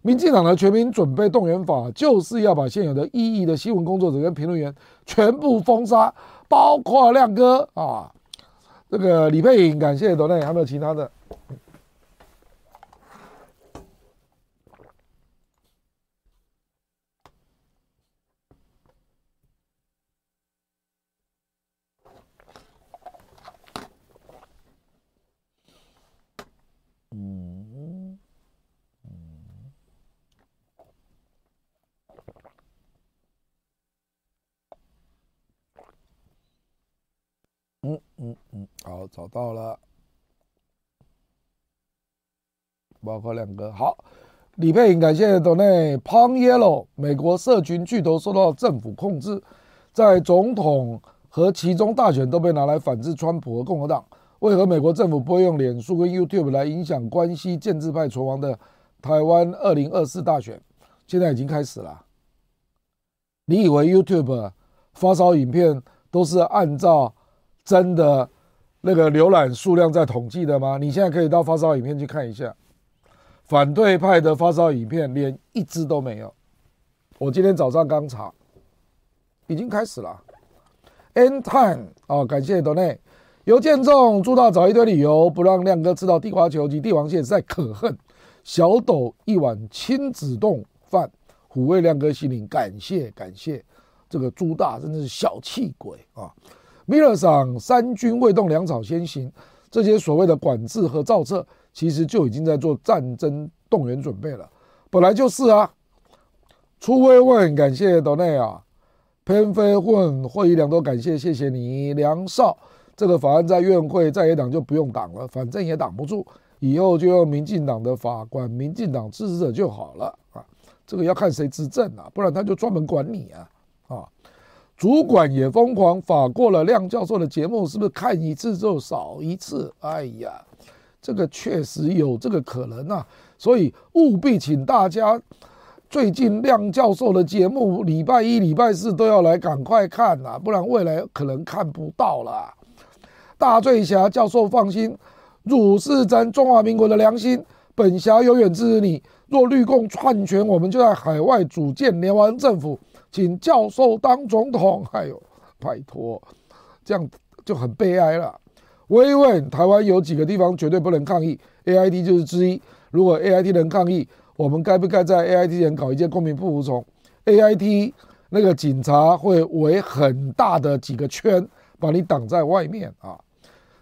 A: 民进党的全民准备动员法就是要把现有的异议的新闻工作者跟评论员全部封杀，包括亮哥啊，这个李佩颖，感谢斗内，还有没有其他的？嗯嗯嗯，好，找到了，包括两个好，李佩颖感谢斗内 Pong Yellow，美国社群巨头受到政府控制，在总统和其中大选都被拿来反制川普和共和党，为何美国政府不会用脸书跟 YouTube 来影响关系建制派存亡的台湾二零二四大选？现在已经开始了，你以为 YouTube 发烧影片都是按照？真的那个浏览数量在统计的吗？你现在可以到发烧影片去看一下，反对派的发烧影片连一支都没有。我今天早上刚查，已经开始了。End time 哦，感谢斗内，尤建中朱大找一堆理由不让亮哥吃到地瓜球及帝王蟹，实在可恨。小斗一碗亲子冻饭，抚慰亮哥心灵，感谢感谢。这个朱大真的是小气鬼啊！米勒桑三军未动，粮草先行。这些所谓的管制和造册，其实就已经在做战争动员准备了。本来就是啊。初微问，感谢斗内啊。偏飞混会议良多，感谢谢谢你。梁少，这个法案在院会在野党就不用挡了，反正也挡不住。以后就用民进党的法管民进党支持者就好了啊。这个要看谁执政啊，不然他就专门管你啊啊。主管也疯狂，法过了亮教授的节目，是不是看一次就少一次？哎呀，这个确实有这个可能啊，所以务必请大家最近亮教授的节目，礼拜一、礼拜四都要来赶快看呐、啊，不然未来可能看不到了。大醉侠教授放心，汝是咱中华民国的良心，本侠永远支持你。若绿共篡权，我们就在海外组建联邦政府。请教授当总统，哎呦，拜托，这样就很悲哀了。我问台湾有几个地方绝对不能抗议，AIT 就是之一。如果 AIT 能抗议，我们该不该在 AIT 前搞一件公民不服从？AIT 那个警察会围很大的几个圈，把你挡在外面啊。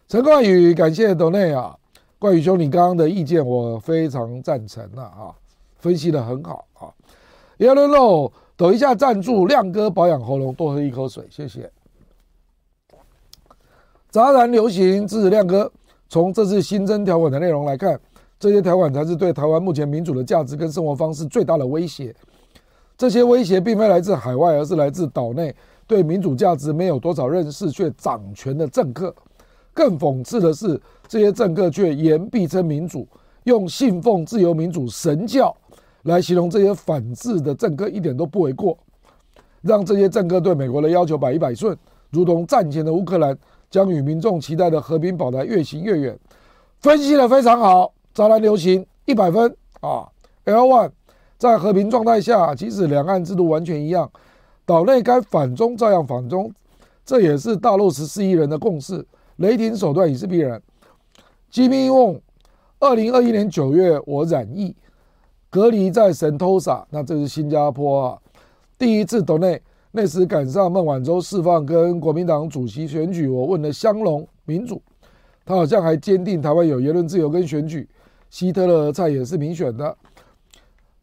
A: 陈冠宇，感谢斗内啊，冠宇兄，你刚刚的意见我非常赞成了啊，分析得很好啊。Yellow Low。抖一下赞助，亮哥保养喉咙，多喝一口水，谢谢。杂然流行支持亮哥。从这次新增条款的内容来看，这些条款才是对台湾目前民主的价值跟生活方式最大的威胁。这些威胁并非来自海外，而是来自岛内对民主价值没有多少认识却掌权的政客。更讽刺的是，这些政客却言必称民主，用信奉自由民主神教。来形容这些反制的政客一点都不为过，让这些政客对美国的要求百依百顺，如同战前的乌克兰，将与民众期待的和平保台越行越远。分析得非常好，杂然流行一百分啊！L one 在和平状态下，即使两岸制度完全一样，岛内该反中照样反中，这也是大陆十四亿人的共识。雷霆手段已是必然。Jimmy Wong，二零二一年九月我染疫，隔离在神偷撒，那这是新加坡啊。第一次岛内，那时赶上孟晚舟释放跟国民党主席选举，我问了香龙民主，他好像还坚定台湾有言论自由跟选举。希特勒蔡也是民选的。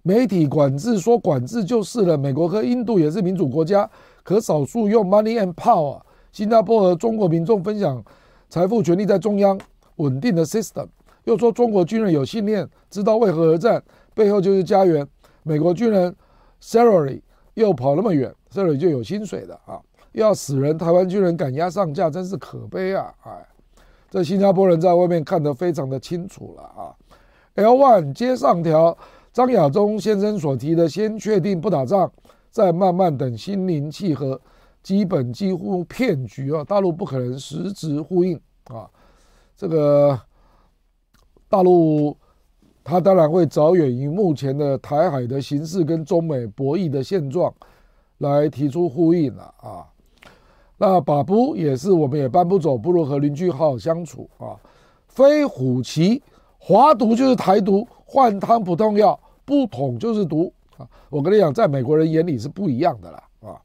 A: 媒体管制说管制就是了。美国和印度也是民主国家，可少数用 money and power。新加坡和中国民众分享财富权利在中央稳定的 system。又说中国军人有信念，知道为何而战，背后就是家园。美国军人 salary。又跑那么远，，salary 就有薪水的啊！要死人，台湾军人赶鸭上架，真是可悲啊！哎，这新加坡人在外面看得非常的清楚了啊。！L one 接上条，张亚中先生所提的，先确定不打仗，再慢慢等心灵契合，基本几乎骗局啊！大陆不可能实质呼应啊！这个大陆。他当然会着眼于目前的台海的形势跟中美博弈的现状，来提出呼应了啊。那把不也是我们也搬不走，不如和邻居好好相处啊。非虎旗，华独就是台独，换汤不动药，不统就是独啊。我跟你讲，在美国人眼里是不一样的啦啊。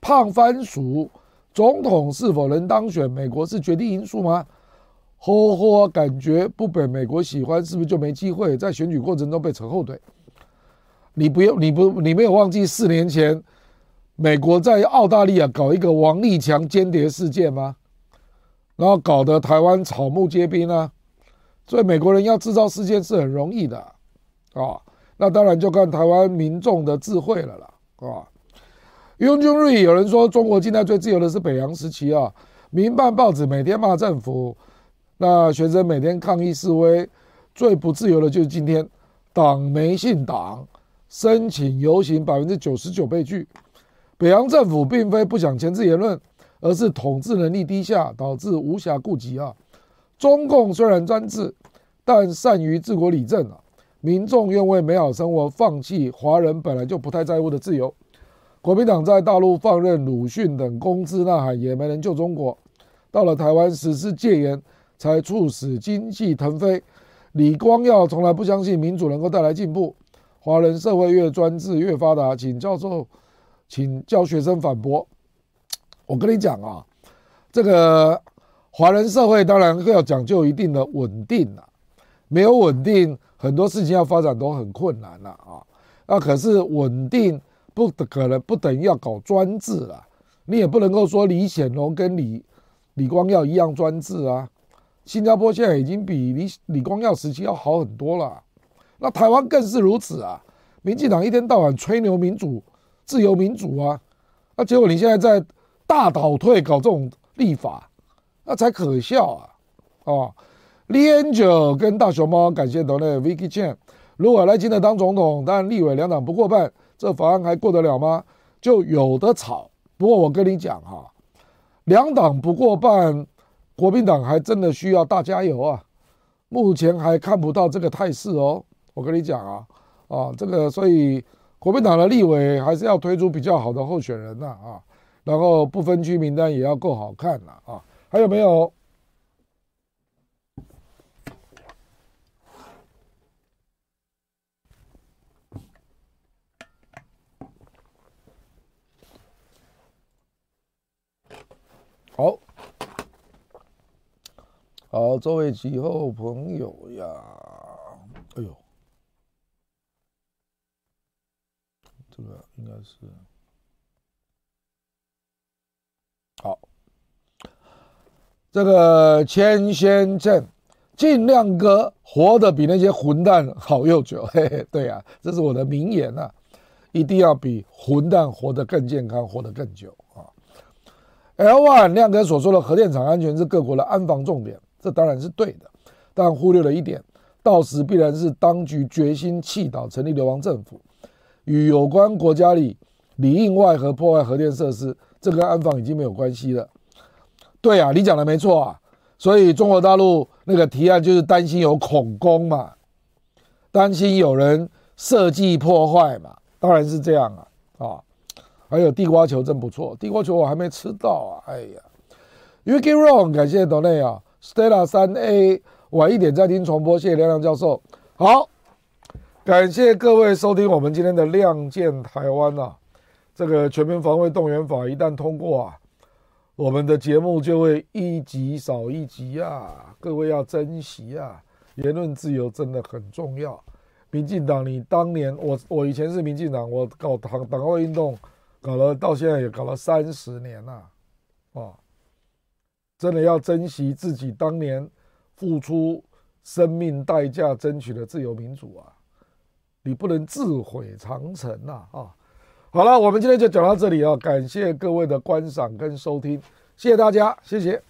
A: 胖番薯，总统是否能当选，美国是决定因素吗？呵呵，感觉不被美国喜欢，是不是就没机会在选举过程中被扯后腿？你不用，你不，你没有忘记四年前美国在澳大利亚搞一个王立强间谍事件吗？然后搞得台湾草木皆兵啊！所以美国人要制造事件是很容易的啊。那当然就看台湾民众的智慧了啦啊。雍君瑞有人说，中国近代最自由的是北洋时期啊。民办报纸每天骂政府。那学生每天抗议示威，最不自由的就是今天，党媒信党，申请游行百分之九十九被拒。北洋政府并非不想钳制言论，而是统治能力低下，导致无暇顾及啊。中共虽然专制，但善于治国理政啊。民众愿为美好生活放弃华人本来就不太在乎的自由。国民党在大陆放任鲁迅等公知呐喊，也没能救中国。到了台湾实施戒严。才促使经济腾飞。李光耀从来不相信民主能够带来进步。华人社会越专制越发达，请教授，请教学生反驳。我跟你讲啊，这个华人社会当然要讲究一定的稳定啊，没有稳定，很多事情要发展都很困难了啊。那可是稳定不可能不等于要搞专制啊，你也不能够说李显龙跟李李光耀一样专制啊。新加坡现在已经比李李光耀时期要好很多了，那台湾更是如此啊！民进党一天到晚吹牛民主、自由民主啊，那结果你现在在大倒退搞这种立法，那才可笑啊！哦，李彦九跟大熊猫感谢斗内 Vicky Chan，如果赖清德当总统，但立委两党不过半，这法案还过得了吗？就有的吵。不过我跟你讲哈，两党不过半。国民党还真的需要大加油啊！目前还看不到这个态势哦。我跟你讲啊，啊，这个所以国民党的立委还是要推出比较好的候选人呐啊，然后不分区名单也要够好看呐啊。还有没有？好。好，这位几号朋友呀？哎呦，这个应该是好。这个千仙镇尽量哥活得比那些混蛋好又久，嘿嘿，对呀、啊，这是我的名言呐、啊，一定要比混蛋活得更健康，活得更久啊。L one 亮哥所说的核电厂安全是各国的安防重点。这当然是对的，但忽略了一点，到时必然是当局决心弃岛成立流亡政府，与有关国家里里应外合破坏核电设施，这跟安防已经没有关系了。对啊，你讲的没错啊，所以中国大陆那个提案就是担心有恐攻嘛，担心有人设计破坏嘛，当然是这样啊啊。还有地瓜球真不错，地瓜球我还没吃到啊！哎呀，Yuki Wrong，感谢豆内啊，Stella 三 A 晚一点再听重播，谢谢亮亮教授。好，感谢各位收听我们今天的《亮剑台湾》啊，这个全民防卫动员法一旦通过啊，我们的节目就会一集少一集啊，各位要珍惜啊，言论自由真的很重要。民进党，你当年我我以前是民进党，我搞党党外运动。搞了到现在也搞了三十年了，啊，真的要珍惜自己当年付出生命代价争取的自由民主啊！你不能自毁长城呐！啊，好了，我们今天就讲到这里啊，感谢各位的观赏跟收听，谢谢大家，谢谢。